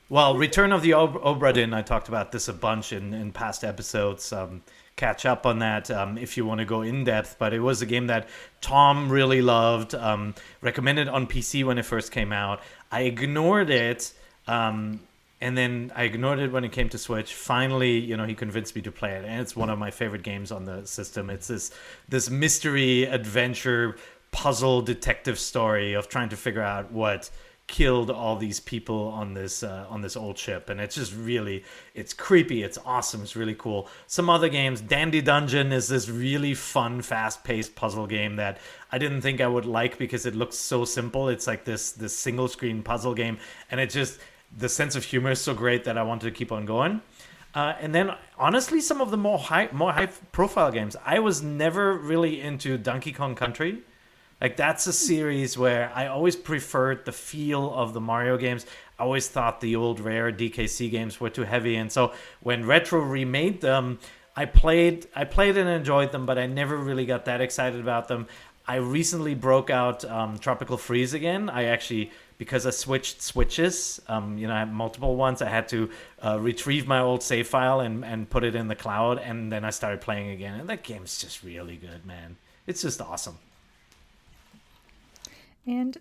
well, Return of the Ob- Obra Dinn, I talked about this a bunch in, in past episodes. Um, catch up on that um, if you want to go in depth. But it was a game that Tom really loved, um, recommended on PC when it first came out. I ignored it. Um, and then I ignored it when it came to Switch. Finally, you know, he convinced me to play it, and it's one of my favorite games on the system. It's this this mystery adventure puzzle detective story of trying to figure out what killed all these people on this uh, on this old ship. And it's just really it's creepy. It's awesome. It's really cool. Some other games dandy dungeon is this really fun fast-paced puzzle game that i didn't think i would like because it looks so simple. It's like this this single screen puzzle game. And it just the sense of humor is so great that i wanted to keep on going uh, and then honestly some of the more high more high profile games i was never really into donkey kong country like that's a series where I always preferred the feel of the Mario games. I always thought the old rare DKC games were too heavy, and so when Retro remade them, I played I played and enjoyed them, but I never really got that excited about them. I recently broke out um, Tropical Freeze again. I actually because I switched switches, um, you know, I had multiple ones. I had to uh, retrieve my old save file and, and put it in the cloud, and then I started playing again. And that game's just really good, man. It's just awesome. And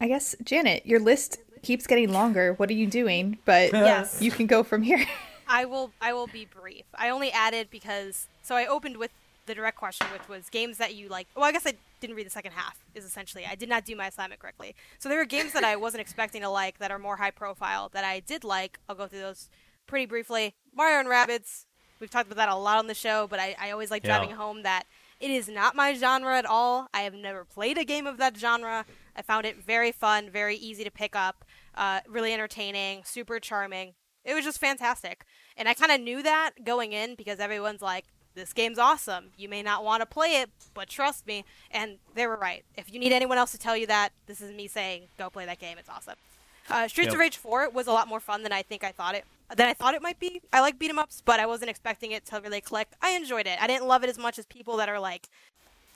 I guess, Janet, your list keeps getting longer. What are you doing? But Yes. you can go from here. I will I will be brief. I only added because so I opened with the direct question, which was games that you like. Well, I guess I didn't read the second half. Is essentially I did not do my assignment correctly. So there were games that I wasn't expecting to like that are more high profile that I did like. I'll go through those pretty briefly. Mario and Rabbids. We've talked about that a lot on the show, but I, I always like Yeah. driving home that it is not my genre at all. I have never played a game of that genre. I found it very fun, very easy to pick up, uh, really entertaining, super charming. It was just fantastic. And I kind of knew that going in because everyone's like, this game's awesome. You may not want to play it, but trust me. And they were right. If you need anyone else to tell you that, this is me saying, go play that game. It's awesome. Uh, Streets Yep. of Rage 4 was a lot more fun than I think I thought it than I thought it might be. I like beat 'em ups, but I wasn't expecting it to really click. I enjoyed it. I didn't love it as much as people that are like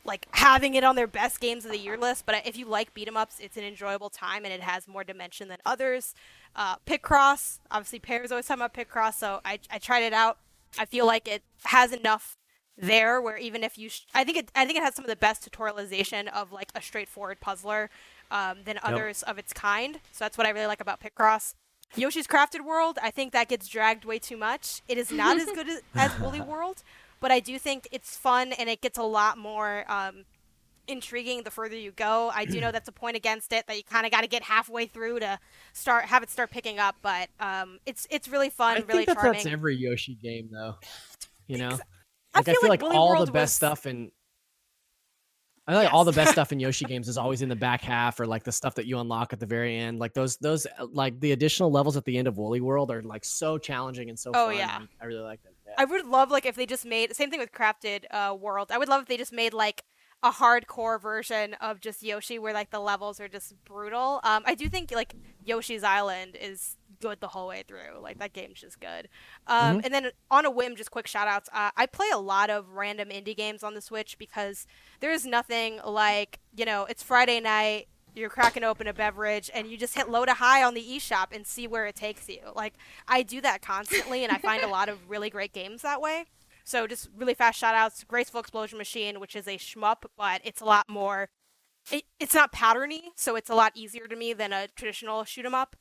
like having it on their best games of the year list. But if you like beat 'em ups, it's an enjoyable time and it has more dimension than others. Uh, Picross, obviously, Peer's always talking about Picross, so I, I tried it out. I feel like it has enough there where even if you, sh- I think it, I think it has some of the best tutorialization of like a straightforward puzzler um, than others of its kind. So that's what I really like about Picross. Yoshi's Crafted World, I think that gets dragged way too much. It is not as good as, as Woolly World, but I do think it's fun and it gets a lot more um, intriguing the further you go. I do know that's a point against it that you kind of got to get halfway through to start have it start picking up, but um, it's it's really fun, I really think that charming. that's every Yoshi game, though. You know, I like I feel feel like like, all World the best was- stuff in. I feel like all the best stuff in Yoshi games is always in the back half, or like the stuff that you unlock at the very end. Like those, those like the additional levels at the end of Woolly World are like so challenging and so Oh, fun. yeah. I really like that. Yeah. I would love like if they just made same thing with Crafted uh, World. I would love if they just made like a hardcore version of just Yoshi where like the levels are just brutal. Um, I do think like Yoshi's Island is good the whole way through. Like that game's just good. Um, And then on a whim, just quick shout outs. Uh, I play a lot of random indie games on the Switch because there is nothing like you know it's Friday night. You're cracking open a beverage and you just hit low to high on the eShop and see where it takes you. Like I do that constantly and I find a lot of really great games that way. So just really fast shout outs. Graceful Explosion Machine, which is a shmup, but it's a lot more it, it's not patterny, so it's a lot easier to me than a traditional shoot 'em up.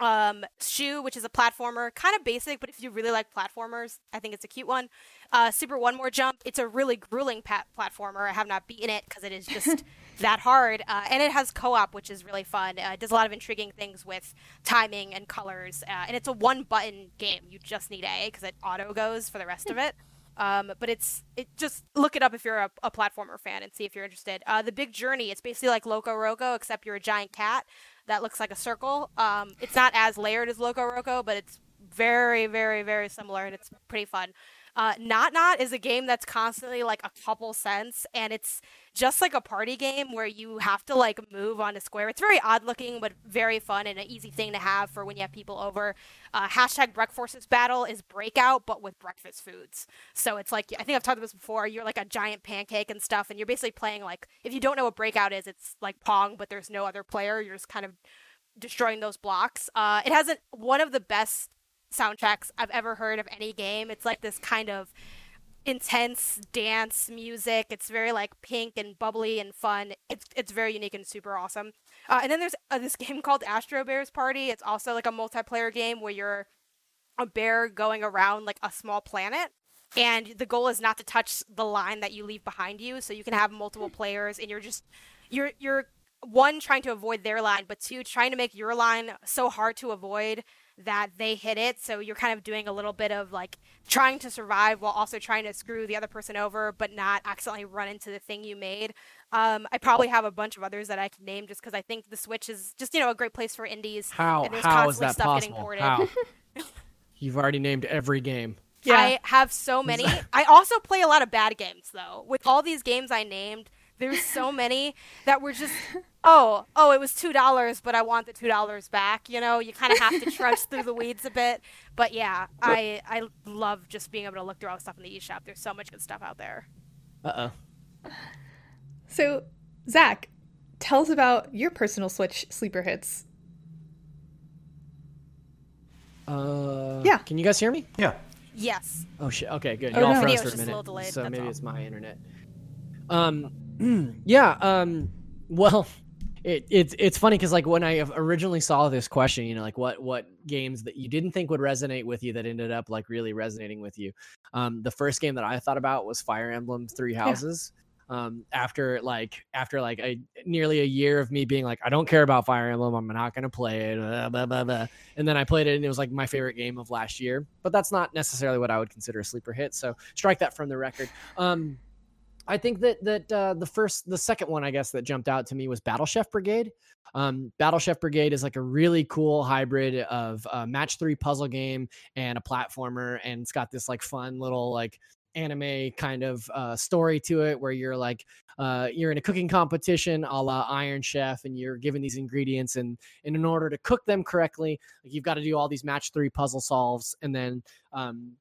Um, Shu, which is a platformer, kind of basic, but if you really like platformers, I think it's a cute one. Uh, Super One More Jump, it's a really grueling pat- platformer. I have not beaten it because it is just that hard, uh, and it has co-op, which is really fun. Uh, it does a lot of intriguing things with timing and colors, uh, and it's a one-button game. You just need A because it auto goes for the rest of it. Um, but it's it just look it up if you're a, a platformer fan and see if you're interested. Uh, the Big Journey, it's basically like Loco Roco, except you're a giant cat that looks like a circle. Um, it's not as layered as Loco Roco, but it's very, very, very similar, and it's pretty fun. Uh, Not Not is a game that's constantly like a couple cents, and it's just like a party game where you have to like move on a square. It's very odd looking, but very fun and an easy thing to have for when you have people over. Uh, hashtag Breakforcist Battle is Breakout, but with breakfast foods. So it's like I think I've talked about this before. You're like a giant pancake and stuff, and you're basically playing like if you don't know what Breakout is, it's like Pong, but there's no other player. You're just kind of destroying those blocks. Uh, it has an, one of the best soundtracks I've ever heard of any game. It's like this kind of intense dance music. It's very like pink and bubbly and fun. It's it's very unique and super awesome. Uh, and then there's uh, this game called Astro Bears Party. It's also like a multiplayer game where you're a bear going around like a small planet. And the goal is not to touch the line that you leave behind you, so you can have multiple players, and you're just you're you're one trying to avoid their line, but two trying to make your line so hard to avoid that they hit it. So you're kind of doing a little bit of like trying to survive while also trying to screw the other person over, but not accidentally run into the thing you made. Um, I probably have a bunch of others that I can name just because I think the Switch is just you know a great place for indies. How and there's how is constantly that stuff getting possible? ported. How? You've already named every game. Yeah. I have so many. I also play a lot of bad games though. With all these games I named, there's so many that were just oh, oh, it was two dollars, but I want the two dollars back. You know, you kind of have to trudge through the weeds a bit. But yeah, I I love just being able to look through all the stuff in the eShop. There's so much good stuff out there. Uh oh. So, Zach, tell us about your personal Switch sleeper hits. Uh, Yeah. Can you guys hear me? Yeah. Yes. Oh shit. Okay, good. Oh, You all no. froze for a minute, delayed, so that's maybe all. it's my internet. Um, yeah. Um, well, it, it's it's funny because like when I originally saw this question, you know, like what what games that you didn't think would resonate with you that ended up like really resonating with you. Um, the first game that I thought about was Fire Emblem Three Houses. Um, after like after like a nearly a year of me being like, I don't care about Fire Emblem, I'm not gonna play it, blah, blah, blah, blah. and then I played it and it was like my favorite game of last year. But that's not necessarily what I would consider a sleeper hit. So strike that from the record. Um, I think that that uh, the first, the second one, I guess that jumped out to me was Battle Chef Brigade. Um, Battle Chef Brigade is like a really cool hybrid of a match three puzzle game and a platformer, and it's got this like fun little like anime kind of uh, story to it where you're like uh, you're in a cooking competition a la Iron Chef, and you're given these ingredients, and, and in order to cook them correctly, like you've got to do all these match three puzzle solves, and then um,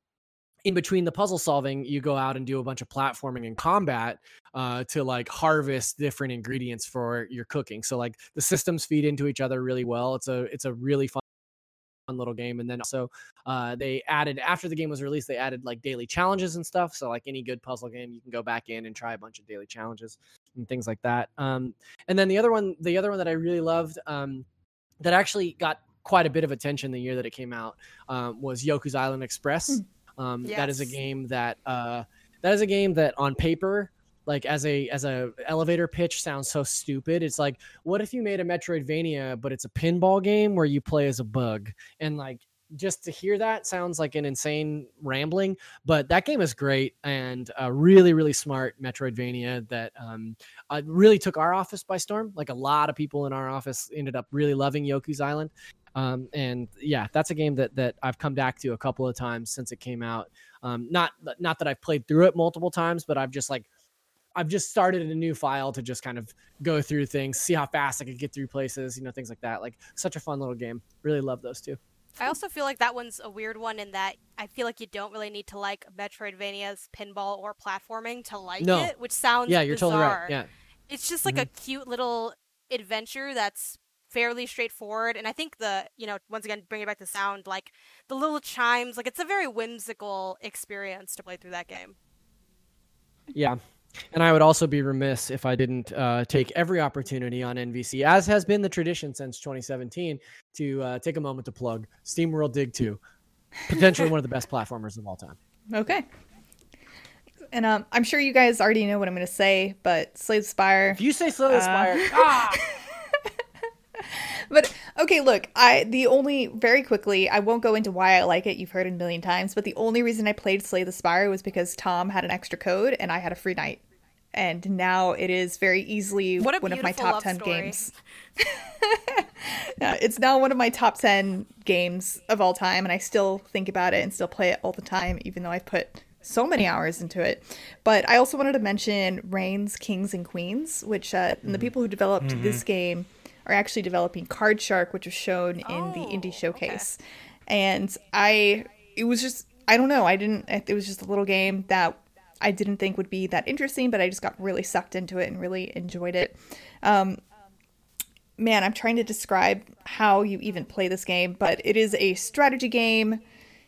in between the puzzle solving, you go out and do a bunch of platforming and combat uh, to like harvest different ingredients for your cooking. So like the systems feed into each other really well. It's a it's a really fun little game. And then also uh, they added after the game was released, they added like daily challenges and stuff. So like any good puzzle game, you can go back in and try a bunch of daily challenges and things like that. Um, and then the other one, the other one that I really loved um, that actually got quite a bit of attention the year that it came out um, was Yoku's Island Express. Um, That is a game that uh, that is a game that on paper like as a as a elevator pitch sounds so stupid. It's like, what if you made a Metroidvania, but it's a pinball game where you play as a bug? And like just to hear that sounds like an insane rambling, but that game is great and a really, really smart Metroidvania that um, uh, really took our office by storm. Like a lot of people in our office ended up really loving Yoku's Island. Um, and yeah, that's a game that that I've come back to a couple of times since it came out. Um, not not that I've played through it multiple times, but I've just like I've just started a new file to just kind of go through things, see how fast I could get through places, you know, things like that. Like such a fun little game. Really love those two. I also feel like that one's a weird one in that I feel like you don't really need to like Metroidvania's pinball or platforming to like No. it, which sounds Yeah, you're totally right. Yeah. It's just like a cute little adventure that's fairly straightforward and I think the, you know, once again bringing back to sound like the little chimes, like it's a very whimsical experience to play through that game. Yeah. And I would also be remiss if I didn't uh, take every opportunity on NVC, as has been the tradition since 2017, to uh, take a moment to plug SteamWorld Dig 2, potentially one of the best platformers of all time. Okay. And um, I'm sure you guys already know what I'm going to say, but Slay the Spire. If you say Slay the Spire, ah! But okay, look, I the only very quickly, I won't go into why I like it. You've heard it a million times, but the only reason I played Slay the Spire was because Tom had an extra code and I had a free night. And now it is very easily What one of my top 10 story. games. Yeah, it's now one of my top 10 games of all time and I still think about it and still play it all the time even though I put so many hours into it. But I also wanted to mention Reigns Kings and Queens, which uh, and the people who developed this game are actually developing Card Shark, which was shown in the Oh, indie okay. showcase. And I, it was just, I don't know, I didn't, it was just a little game that I didn't think would be that interesting, but I just got really sucked into it and really enjoyed it. Um, man, I'm trying to describe how you even play this game, but it is a strategy game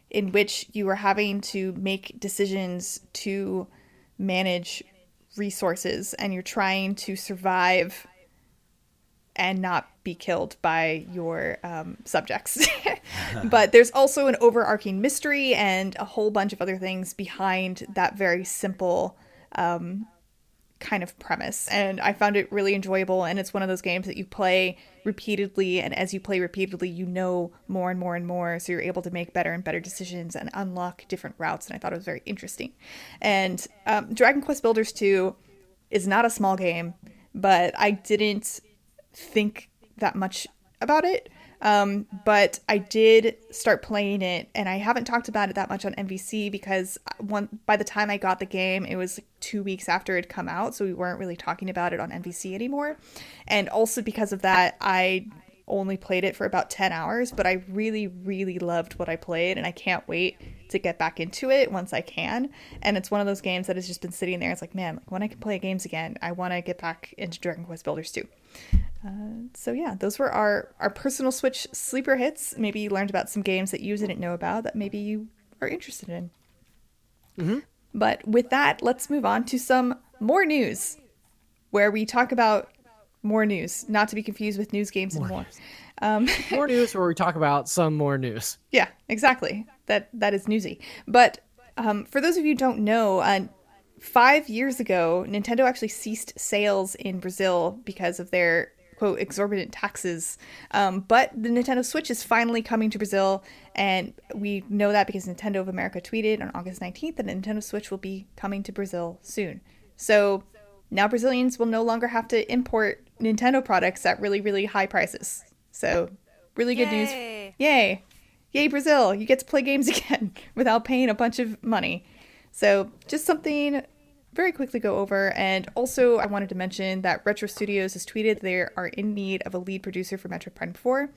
in which you are having to make decisions to manage resources and you're trying to survive and not be killed by your um, subjects. but there's also an overarching mystery and a whole bunch of other things behind that very simple um, kind of premise. And I found it really enjoyable. And it's one of those games that you play repeatedly. And as you play repeatedly, you know more and more and more. So you're able to make better and better decisions and unlock different routes. And I thought it was very interesting. And um, Dragon Quest Builders 2 is not a small game, but I didn't think that much about it. Um, but I did start playing it, and I haven't talked about it that much on NVC because one by the time I got the game, it was like two weeks after it come out, so we weren't really talking about it on NVC anymore. And also because of that, I only played it for about 10 hours, but I really, really loved what I played, and I can't wait to get back into it once I can. And it's one of those games that has just been sitting there. It's like, man, like when I can play games again, I want to get back into Dragon Quest Builders 2 so yeah, those were our our personal Switch sleeper hits. Maybe you learned about some games that you didn't know about that maybe you are interested in. But with that, let's move on to some more news, where we talk about more news, not to be confused with news games and more. Um, more news where we talk about some more news. yeah, exactly. That that is newsy. But um, for those of you who don't know, uh, five years ago, Nintendo actually ceased sales in Brazil because of their quote exorbitant taxes. Um, but the Nintendo Switch is finally coming to Brazil, and we know that because Nintendo of America tweeted on August 19th that Nintendo Switch will be coming to Brazil soon. So now Brazilians will no longer have to import Nintendo products at really, really high prices. So really good news. Yay. Yay. Yay, Brazil. You get to play games again without paying a bunch of money. So, just something very quickly go over. And also, I wanted to mention that Retro Studios has tweeted they are in need of a lead producer for Metroid Prime 4.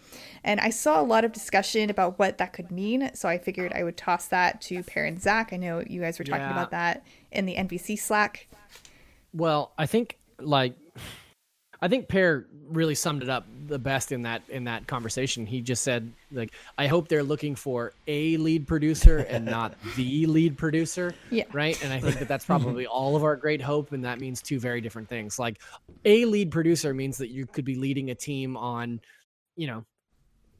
And I saw a lot of discussion about what that could mean. So, I figured I would toss that to Peer and Zach. I know you guys were talking Yeah. about that in the NVC Slack. Well, I think like I think Peer really summed it up the best in that in that conversation. He just said like I hope they're looking for a lead producer and not the lead producer. Yeah. Right? And I think that that's probably all of our great hope and that means two very different things. Like a lead producer means that you could be leading a team on you know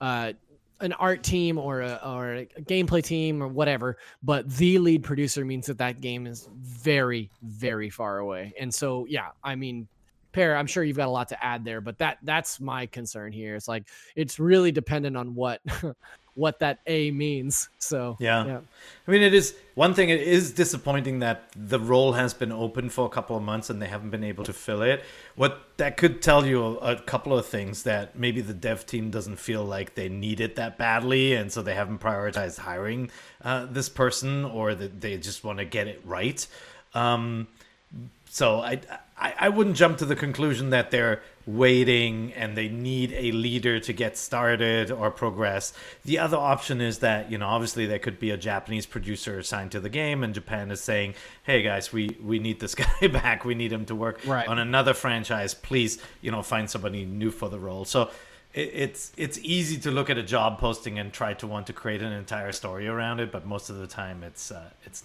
uh an art team or a, or a gameplay team or whatever, but the lead producer means that that game is very, very far away. And so, yeah, I mean, Peer, I'm sure you've got a lot to add there, but that that's my concern here. It's like it's really dependent on what what that A means. So yeah. yeah. I mean, it is one thing. It is disappointing that the role has been open for a couple of months and they haven't been able to fill it. What that could tell you a, a couple of things that maybe the dev team doesn't feel like they need it that badly, and so they haven't prioritized hiring uh, this person, or that they just want to get it right. Um, so I, I, I wouldn't jump to the conclusion that they're waiting and they need a leader to get started or progress. The other option is that, you know, obviously there could be a Japanese producer assigned to the game and Japan is saying, "Hey guys, we we need this guy back. We need him to work right. on another franchise. Please, you know, find somebody new for the role." So it's it's easy to look at a job posting and try to want to create an entire story around it, but most of the time it's uh, it's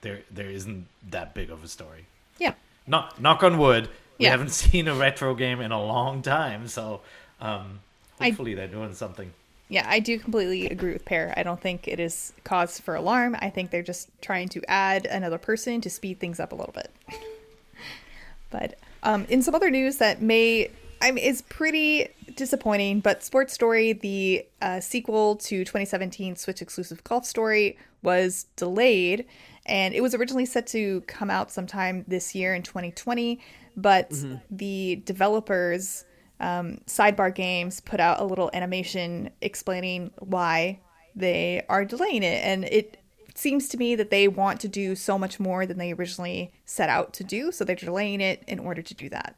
there there isn't that big of a story. Yeah. Knock knock on wood. We yeah. haven't seen a retro game in a long time, so um, hopefully I, they're doing something. Yeah, I do completely agree with Peer. I don't think it is cause for alarm. I think they're just trying to add another person to speed things up a little bit. but um, in some other news that may I mean, is pretty disappointing, but Sports Story, the uh, sequel to 2017 Switch exclusive Golf Story, was delayed and it was originally set to come out sometime this year in 2020 but mm-hmm. the developers um, sidebar games put out a little animation explaining why they are delaying it and it seems to me that they want to do so much more than they originally set out to do so they're delaying it in order to do that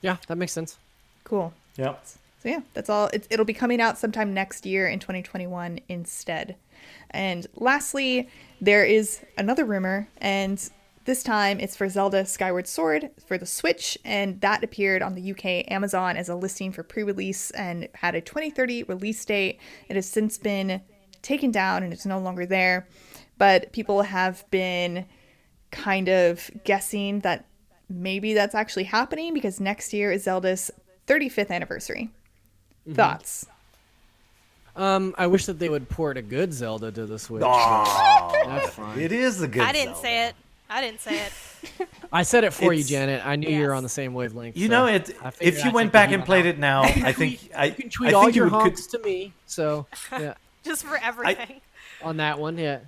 yeah that makes sense. Cool. Yeah. So yeah that's all. It, it'll be coming out sometime next year in 2021 instead. And lastly, there is another rumor, and this time it's for Zelda Skyward Sword for the Switch, and that appeared on the UK Amazon as a listing for pre release and had a 2030 release date. It has since been taken down and it's no longer there, but people have been kind of guessing that maybe that's actually happening because next year is Zelda's 35th anniversary. Mm-hmm. Thoughts? Um, I wish that they would port a good Zelda to the Switch. that's. It is a good. Zelda. I didn't Zelda. say it. I didn't say it. I said it for it's, you, Janet. I knew yes. you were on the same wavelength. You so know, it. If you went back and played it now, I think I, you can tweet I all your honks could... to me. So yeah, just for everything. I, on that one, yeah.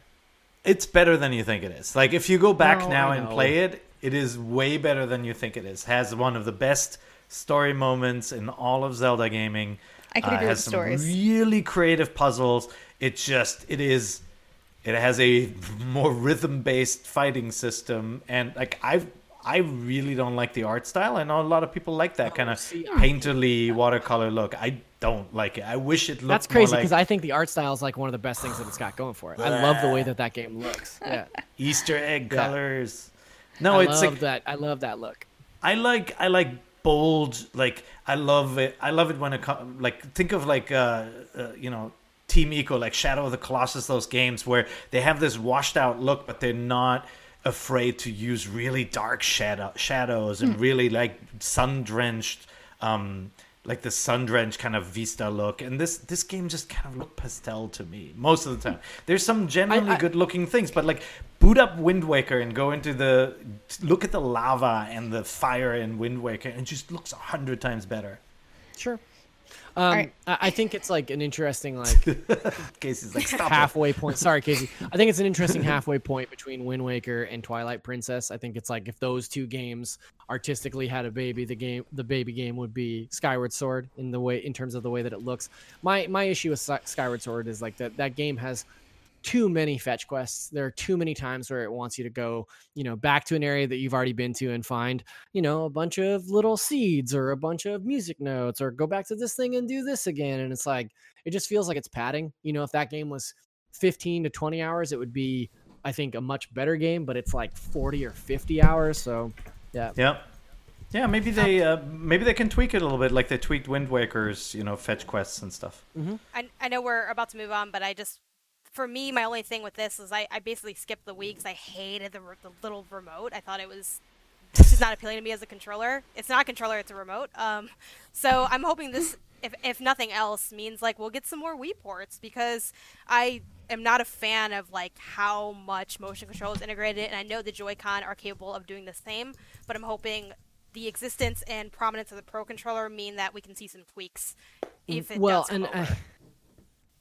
It's better than you think it is. Like if you go back no, now and play it, it is way better than you think it is. Has one of the best story moments in all of Zelda gaming. I could uh, agree uh, has with stories. Really creative puzzles. It just it is. It has a more rhythm based fighting system, and like I've I really don't like the art style. I know a lot of people like that oh, kind of painterly watercolor look. I don't like it. I wish it looked. That's crazy because like... I think the art style is like one of the best things that it's got going for it. I love the way that that game looks. Yeah, Easter egg yeah. colors. No, I it's love like, that. I love that look. I like I like bold like i love it i love it when it like think of like uh, uh, you know team Ico like shadow of the colossus those games where they have this washed out look but they're not afraid to use really dark shadow shadows and mm. really like sun drenched um like the sun drenched kind of vista look and this this game just kind of looked pastel to me most of the time. There's some generally good looking things but like boot up wind waker and go into the look at the lava and the fire in wind waker and it just looks a hundred times better. Sure um, right. I think it's like an interesting like Casey's like halfway it. point. Sorry, Casey. I think it's an interesting halfway point between Wind Waker and Twilight Princess. I think it's like if those two games artistically had a baby, the game the baby game would be Skyward Sword in the way in terms of the way that it looks. My my issue with Skyward Sword is like that that game has too many fetch quests. There are too many times where it wants you to go, you know, back to an area that you've already been to and find, you know, a bunch of little seeds or a bunch of music notes or go back to this thing and do this again. And it's like, it just feels like it's padding. You know, if that game was 15 to 20 hours, it would be, I think, a much better game, but it's like 40 or 50 hours. So, yeah. Yeah. Yeah, maybe they uh, maybe they can tweak it a little bit, like they tweaked Wind Waker's, you know, fetch quests and stuff. Mm-hmm. I, I know we're about to move on, but I just for me, my only thing with this is I, I basically skipped the weeks. I hated the, the little remote. I thought it was just not appealing to me as a controller. It's not a controller, it's a remote. Um, so I'm hoping this if if nothing else, means like we'll get some more Wii ports because I am not a fan of like how much motion control is integrated, and I know the Joy-Con are capable of doing the same, but I'm hoping the existence and prominence of the Pro controller mean that we can see some tweaks if it well, does and uh.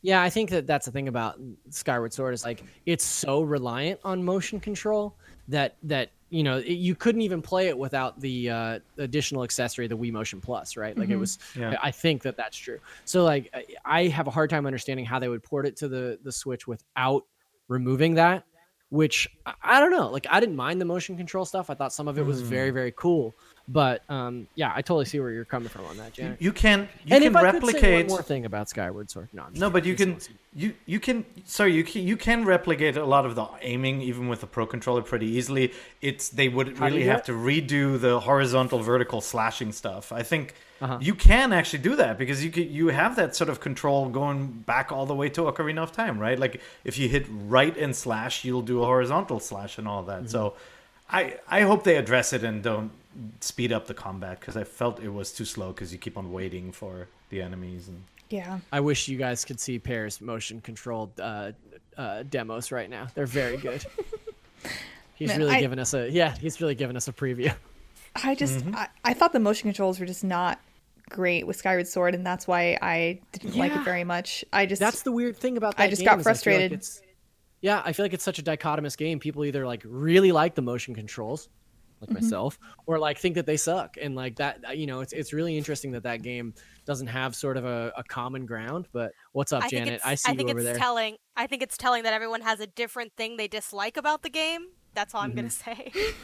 Yeah, I think that that's the thing about Skyward Sword is like it's so reliant on motion control that that you know it, you couldn't even play it without the uh, additional accessory, the Wii Motion Plus, right? Like it was. Yeah. I think that that's true. So like I- have a hard time understanding how they would port it to the the Switch without removing that. Which I- I don't know. Like I didn't mind the motion control stuff. I thought some of it was very very cool. But um, yeah, I totally see where you're coming from on that, Janet. You can you and can replicate. could say one more thing about Skyward Sword, no, No, but you can you you can sorry you can, you can replicate a lot of the aiming even with the pro controller pretty easily. It's they would How really have it? to redo the horizontal vertical slashing stuff. I think Uh-huh. you can actually do that because you can, you have that sort of control going back all the way to Ocarina of Time, right? Like if you hit right and slash, you'll do a horizontal slash and all that. So I I hope they address it and don't speed up the combat because I felt it was too slow because you keep on waiting for the enemies and Yeah. I wish you guys could see Peer's motion controlled uh, uh, demos right now. They're very good. He's Man, really I- giving us a yeah. He's really giving us a preview. I just I, I thought the motion controls were just not great with Skyward Sword, and that's why I didn't like it very much. I just That's the weird thing about that. I just game got is I like frustrated. it's- yeah, I feel like it's such a dichotomous game. People either like really like the motion controls, like Mm-hmm. myself, or like think that they suck. And like that, you know, it's it's really interesting that that game doesn't have sort of a, a common ground. But what's up, I Janet? I see think you over it's there. telling. I think it's telling that everyone has a different thing they dislike about the game. That's all I'm gonna Mm-hmm. say.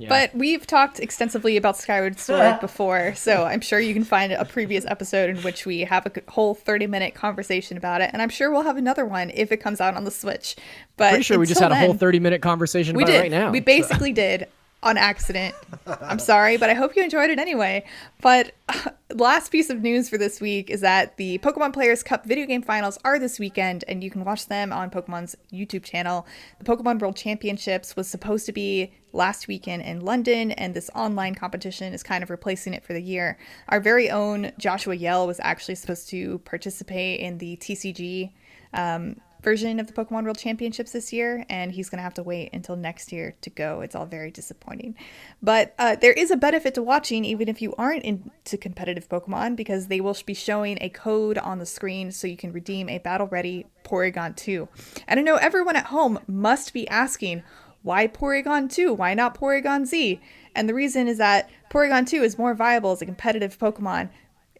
Yeah. But we've talked extensively about Skyward Sword before, so I'm sure you can find a previous episode in which we have a whole 30 minute conversation about it, and I'm sure we'll have another one if it comes out on the Switch. But pretty sure we just until had a whole thirty minute conversation we about did. it right now. We so- basically did on accident. I'm sorry, but I hope you enjoyed it anyway. But last piece of news for this week is that the Pokemon Players Cup video game finals are this weekend, and you can watch them on Pokemon's YouTube channel. The Pokemon World Championships was supposed to be last weekend in London, and this online competition is kind of replacing it for the year. Our very own Joshua Yehl was actually supposed to participate in the TCG um, version of the Pokemon World Championships this year, and he's going to have to wait until next year to go. It's all very disappointing. But uh, there is a benefit to watching, even if you aren't into competitive Pokemon, because they will be showing a code on the screen so you can redeem a battle ready Porygon 2. And I know everyone at home must be asking, why Porygon 2? Why not Porygon Z? And the reason is that Porygon 2 is more viable as a competitive Pokemon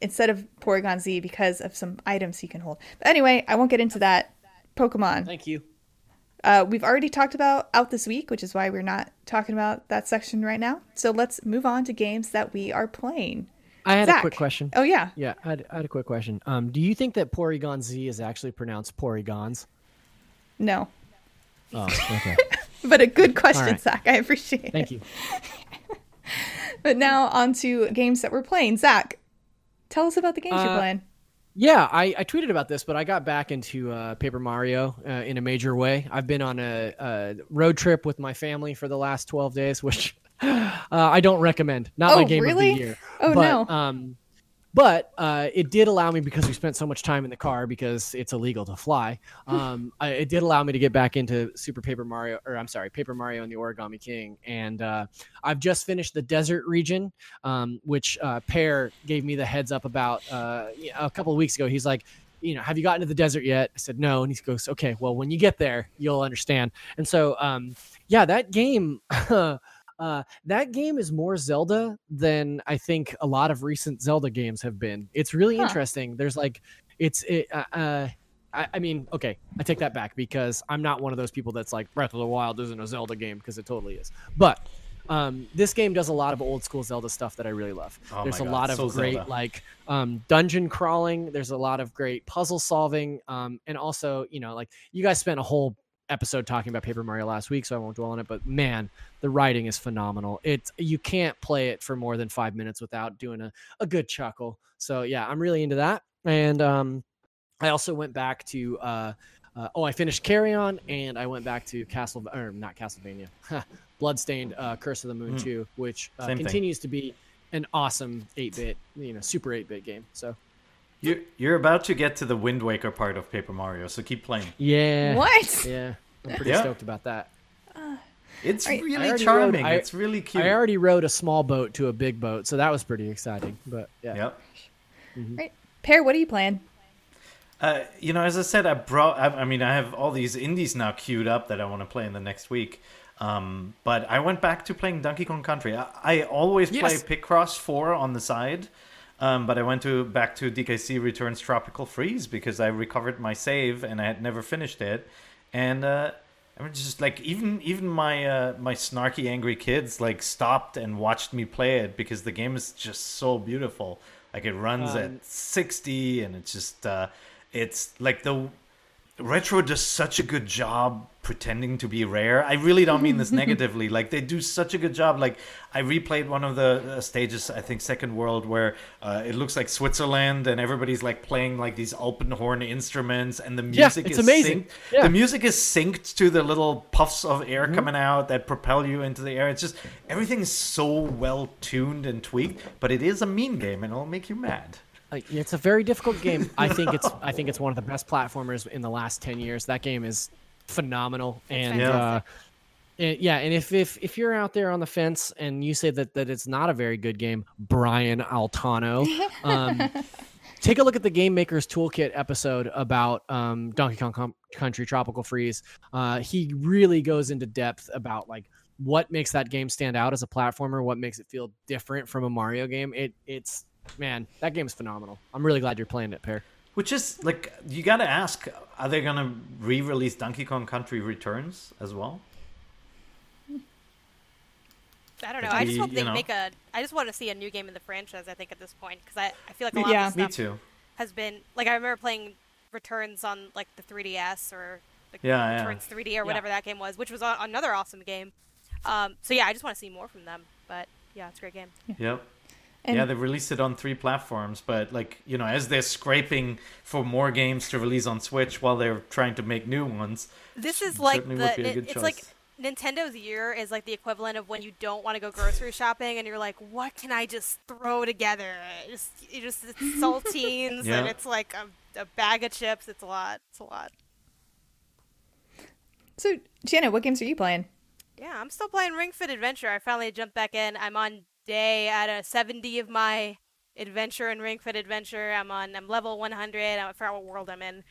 instead of Porygon Z because of some items he can hold. But anyway, I won't get into that. Pokemon. Thank you. Uh, we've already talked about out this week, which is why we're not talking about that section right now. So let's move on to games that we are playing. I had Zach. a quick question. Oh yeah, Yeah, I had, I had a quick question. Um, do you think that Porygon Z is actually pronounced Porygons? no, Oh, okay. but a good question, right. Zach. I appreciate it. Thank you. But now on to games that we're playing. Zach, tell us about the games you're Uh, playing. Yeah, I, I tweeted about this, but I got back into uh, Paper Mario uh, in a major way. I've been on a, a road trip with my family for the last 12 days, which uh, I don't recommend. Not my Oh, game really? of the year. Oh, but, no. Um, but uh, it did allow me because we spent so much time in the car because it's illegal to fly. Um, I, it did allow me to get back into Super Paper Mario, or I'm sorry, Paper Mario and the Origami King, and uh, I've just finished the desert region, um, which uh, Peer gave me the heads up about uh, a couple of weeks ago. He's like, you know, have you gotten to the desert yet? I said no, and he goes, okay, well, when you get there, you'll understand. And so, um, yeah, that game. Uh, that game is more Zelda than I think a lot of recent Zelda games have been. It's really Huh. interesting. There's like, it's it. Uh, uh, I, I mean, okay, I take that back because I'm not one of those people that's like Breath of the Wild isn't a Zelda game because it totally is. But um, this game does a lot of old school Zelda stuff that I really love. Oh There's a God, lot of so great Zelda. like um, dungeon crawling. There's a lot of great puzzle solving, um, and also you know like you guys spent a whole episode talking about Paper Mario last week, so I won't dwell on it. But man, the writing is phenomenal. It's you can't play it for more than five minutes without doing a, a good chuckle. So yeah, I'm really into that. And um, I also went back to uh, uh, oh, I finished Carrion, and I went back to Castle or not Castlevania, Bloodstained uh, Curse of the Moon Mm. 2, which uh, Same thing. continues to be an awesome 8-bit, you know, super 8-bit game. So You're you're about to get to the Wind Waker part of Paper Mario, so keep playing. Yeah. What? Yeah. I'm pretty Yeah. stoked about that. It's I really already charming. rode- I- it's really cute. I already rode a small boat to a big boat, so that was pretty exciting. But yeah. Yep. Right. Peer, what are you playing? Uh, you know, as I said, I brought. I, I mean, I have all these indies now queued up that I want to play in the next week. Um, but I went back to playing Donkey Kong Country. I, I always play Yes. Picross Four on the side, um, but I went to back to DKC Returns Tropical Freeze because I recovered my save and I had never finished it. And uh, I mean, just like even even my uh, my snarky angry kids like stopped and watched me play it because the game is just so beautiful. Like it runs Um, at 60 and it's just uh, it's like the retro does such a good job pretending to be rare i really don't mean this negatively like they do such a good job like i replayed one of the uh, stages i think second world where uh, it looks like switzerland and everybody's like playing like these open horn instruments and the Yeah, music it's is amazing. synced Yeah. the music is synced to the little puffs of air Mm-hmm. coming out that propel you into the air it's just everything is so well tuned and tweaked but it is a mean game and it'll make you mad Like, it's a very difficult game. I think it's I think it's one of the best platformers in the last ten years. That game is phenomenal, and Yeah. uh, it- yeah, and if if if you're out there on the fence and you say that that it's not a very good game, Brian Altano, um, take a look at the Game Maker's Toolkit episode about um, Donkey Kong Com- Country Tropical Freeze. Uh, he really goes into depth about like what makes that game stand out as a platformer, what makes it feel different from a Mario game. It it's man, that game is phenomenal. I'm really glad you're playing it, Peer. Which is like you gotta ask: Are they gonna re-release Donkey Kong Country Returns as well? I don't know. It'd I just be, hope they you know- make a. I just want to see a new game in the franchise. I think at this point because I, I feel like a lot Yeah. of Me this stuff too. has been like I remember playing Returns on like the 3DS or like Yeah, yeah. Returns 3D or whatever that game was, which was a- another awesome game. Um, so yeah, I just want to see more from them. But yeah, it's a great game. Yep. And- yeah, they released it on three platforms, but like you know, as they're scraping for more games to release on Switch while they're trying to make new ones, This is like the would be a it- good it's choice. like Nintendo's year is like the equivalent of when you don't want to go grocery shopping and you're like, what can I just throw together? Just, it just it's saltines Yeah. and it's like a, a bag of chips. It's a lot. It's a lot. So, Janet, what games are you playing? Yeah, I'm still playing Ring Fit Adventure. I finally jumped back in. I'm on day at a 70 of my adventure in Ring Fit Adventure. I'm on I'm level 100. I forgot what world I'm in.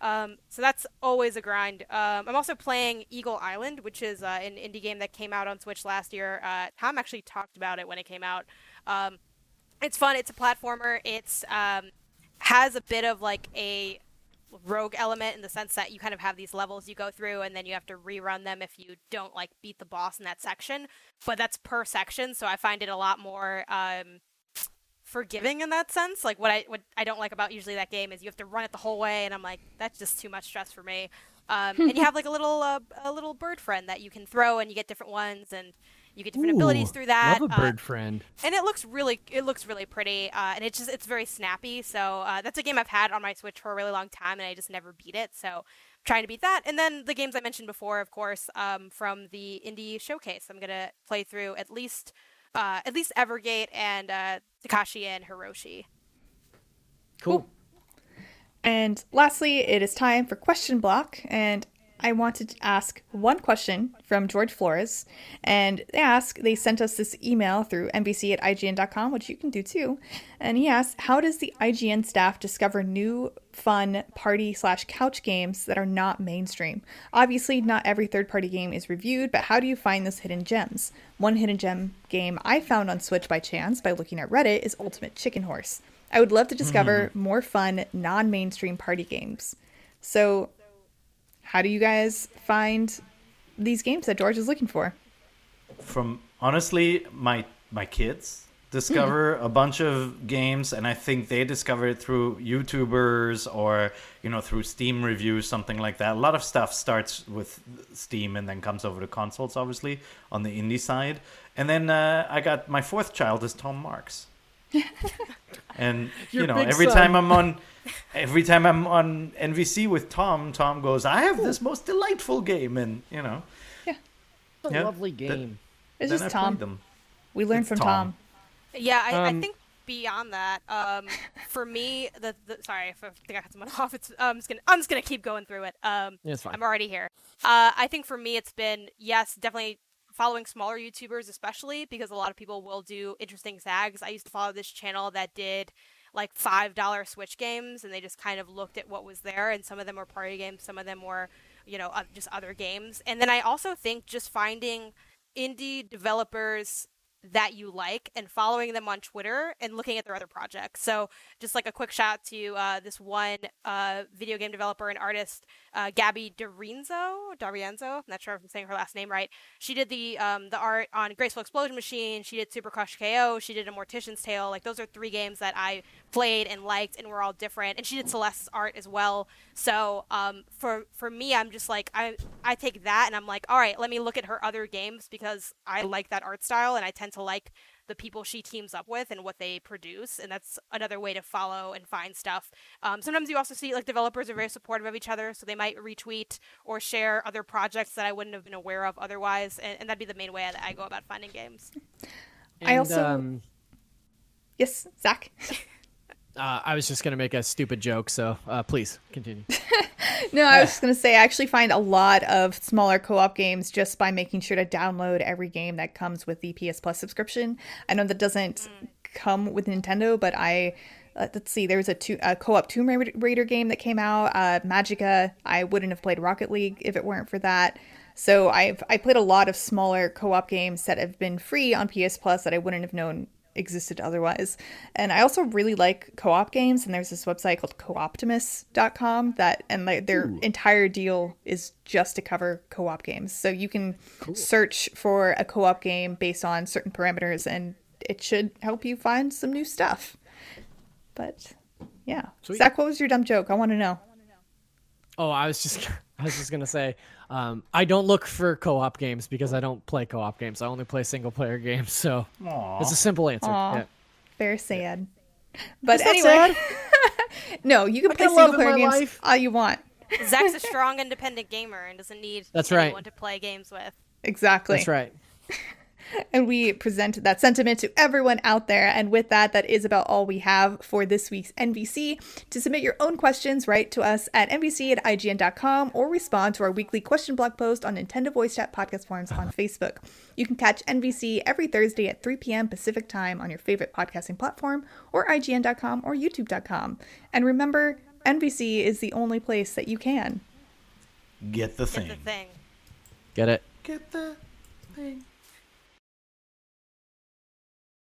Um, so that's always a grind. Um, I'm also playing Eagle Island, which is uh, an indie game that came out on Switch last year. Uh, Tom actually talked about it when it came out. Um, it's fun. It's a platformer. It's um, has a bit of like a rogue element in the sense that you kind of have these levels you go through and then you have to rerun them if you don't like beat the boss in that section but that's per section so i find it a lot more um forgiving in that sense. Like what i what i don't like about usually that game is you have to run it the whole way and i'm like that's just too much stress for me. Um, and you have like a little uh, a little bird friend that you can throw and you get different ones and you get different abilities through that Love a Uh, bird friend. and it looks really it looks really pretty uh, and it's just it's very snappy so uh, that's a game i've had on my switch for a really long time and i just never beat it so I'm trying to beat that and then the games i mentioned before of course um, from the indie showcase i'm gonna play through at least uh, at least evergate and uh, Takeshi and hiroshi Cool. And lastly, it is time for question block. And I wanted to ask one question from George Flores. And they ask, they sent us this email through NVC at IGN.com, which you can do too. And he asked, How does the IGN staff discover new, fun party slash couch games that are not mainstream? Obviously, not every third party game is reviewed, but how do you find those hidden gems? One hidden gem game I found on Switch by chance by looking at Reddit is Ultimate Chicken Horse. I would love to discover mm-hmm. more fun, non mainstream party games. So, how do you guys find these games that George is looking for? from honestly my my kids discover a bunch of games and i think they discover it through youtubers or you know through steam reviews something like that. A lot of stuff starts with steam and then comes over to consoles obviously on the indie side. And then uh, i got my fourth child is tom marks and you know every son. time i'm on every time i'm on nvc with tom tom goes i have this most delightful game and you know yeah, It's a Yeah, lovely that- game. It's then just I Tom. them We learned It's from Tom. Tom. yeah I, I Um, think beyond that, um, for me, the, the sorry if I think I cut someone off. It's I'm just gonna I'm just gonna keep going through it. Um, Yeah, it's fine. I'm already here. Uh, I think for me, it's been yes, definitely following smaller YouTubers, especially because a lot of people will do interesting zags. I used to follow this channel that did like five dollar Switch games, and they just kind of looked at what was there, and some of them were party games, some of them were you know just other games. And then I also think just finding indie developers that you like and following them on Twitter and looking at their other projects. So, just like a quick shout out to uh, this one uh, video game developer and artist, uh, Gabby DaRienzo. DaRienzo. I'm not sure if I'm saying her last name right. She did the um, the art on Graceful Explosion Machine. She did Super Crush KO. She did A Mortician's Tale. Like those are three games that I played and liked, and were all different. And she did Celeste's art as well. So um, for for me, I'm just like I I take that and I'm like, all right, let me look at her other games because I like that art style and I tend to like the people she teams up with and what they produce and that's another way to follow and find stuff um, sometimes you also see like developers are very supportive of each other so they might retweet or share other projects that i wouldn't have been aware of otherwise and, and that'd be the main way that i go about finding games I also- um, Yes, Zach. uh, I was just gonna make a stupid joke, so uh, please continue. No, I was just going to say, I actually find a lot of smaller co op games just by making sure to download every game that comes with the PS Plus subscription. I know that doesn't come with Nintendo, but I. Uh, let's see. There was a, a co-op Tomb Raider Raider game that came out. Uh, Magicka. I wouldn't have played Rocket League if it weren't for that. So I've I played a lot of smaller co-op games that have been free on PS Plus that I wouldn't have known existed otherwise. And I also really like co-op games and there's this website called cooptimus.com that and like their entire deal is just to cover co-op games. So you can search for a co-op game based on certain parameters and it should help you find some new stuff. But yeah. Sweet. Zach, what was your dumb joke? I want to know. Oh, I was just I was just gonna say, um, I don't look for co-op games because I don't play co-op games. I only play single player games. So Aw. it's a simple answer. Aw. Yeah. Very sad. But Is anyway, sad? no, you can I play single-player games life. all you want. zach's a strong independent gamer and doesn't need That's right. anyone to play games with Exactly. That's right. And we present that sentiment to everyone out there. And with that, that is about all we have for this week's NVC. To submit your own questions, write to us at NVC at IGN.com or respond to our weekly question blog post on Nintendo Voice Chat podcast forums on Facebook. You can catch NVC every Thursday at 3 p.m. Pacific time on your favorite podcasting platform or IGN.com or YouTube.com. And remember, NVC is the only place that you can. Get the thing. get the thing Get it? Get the thing.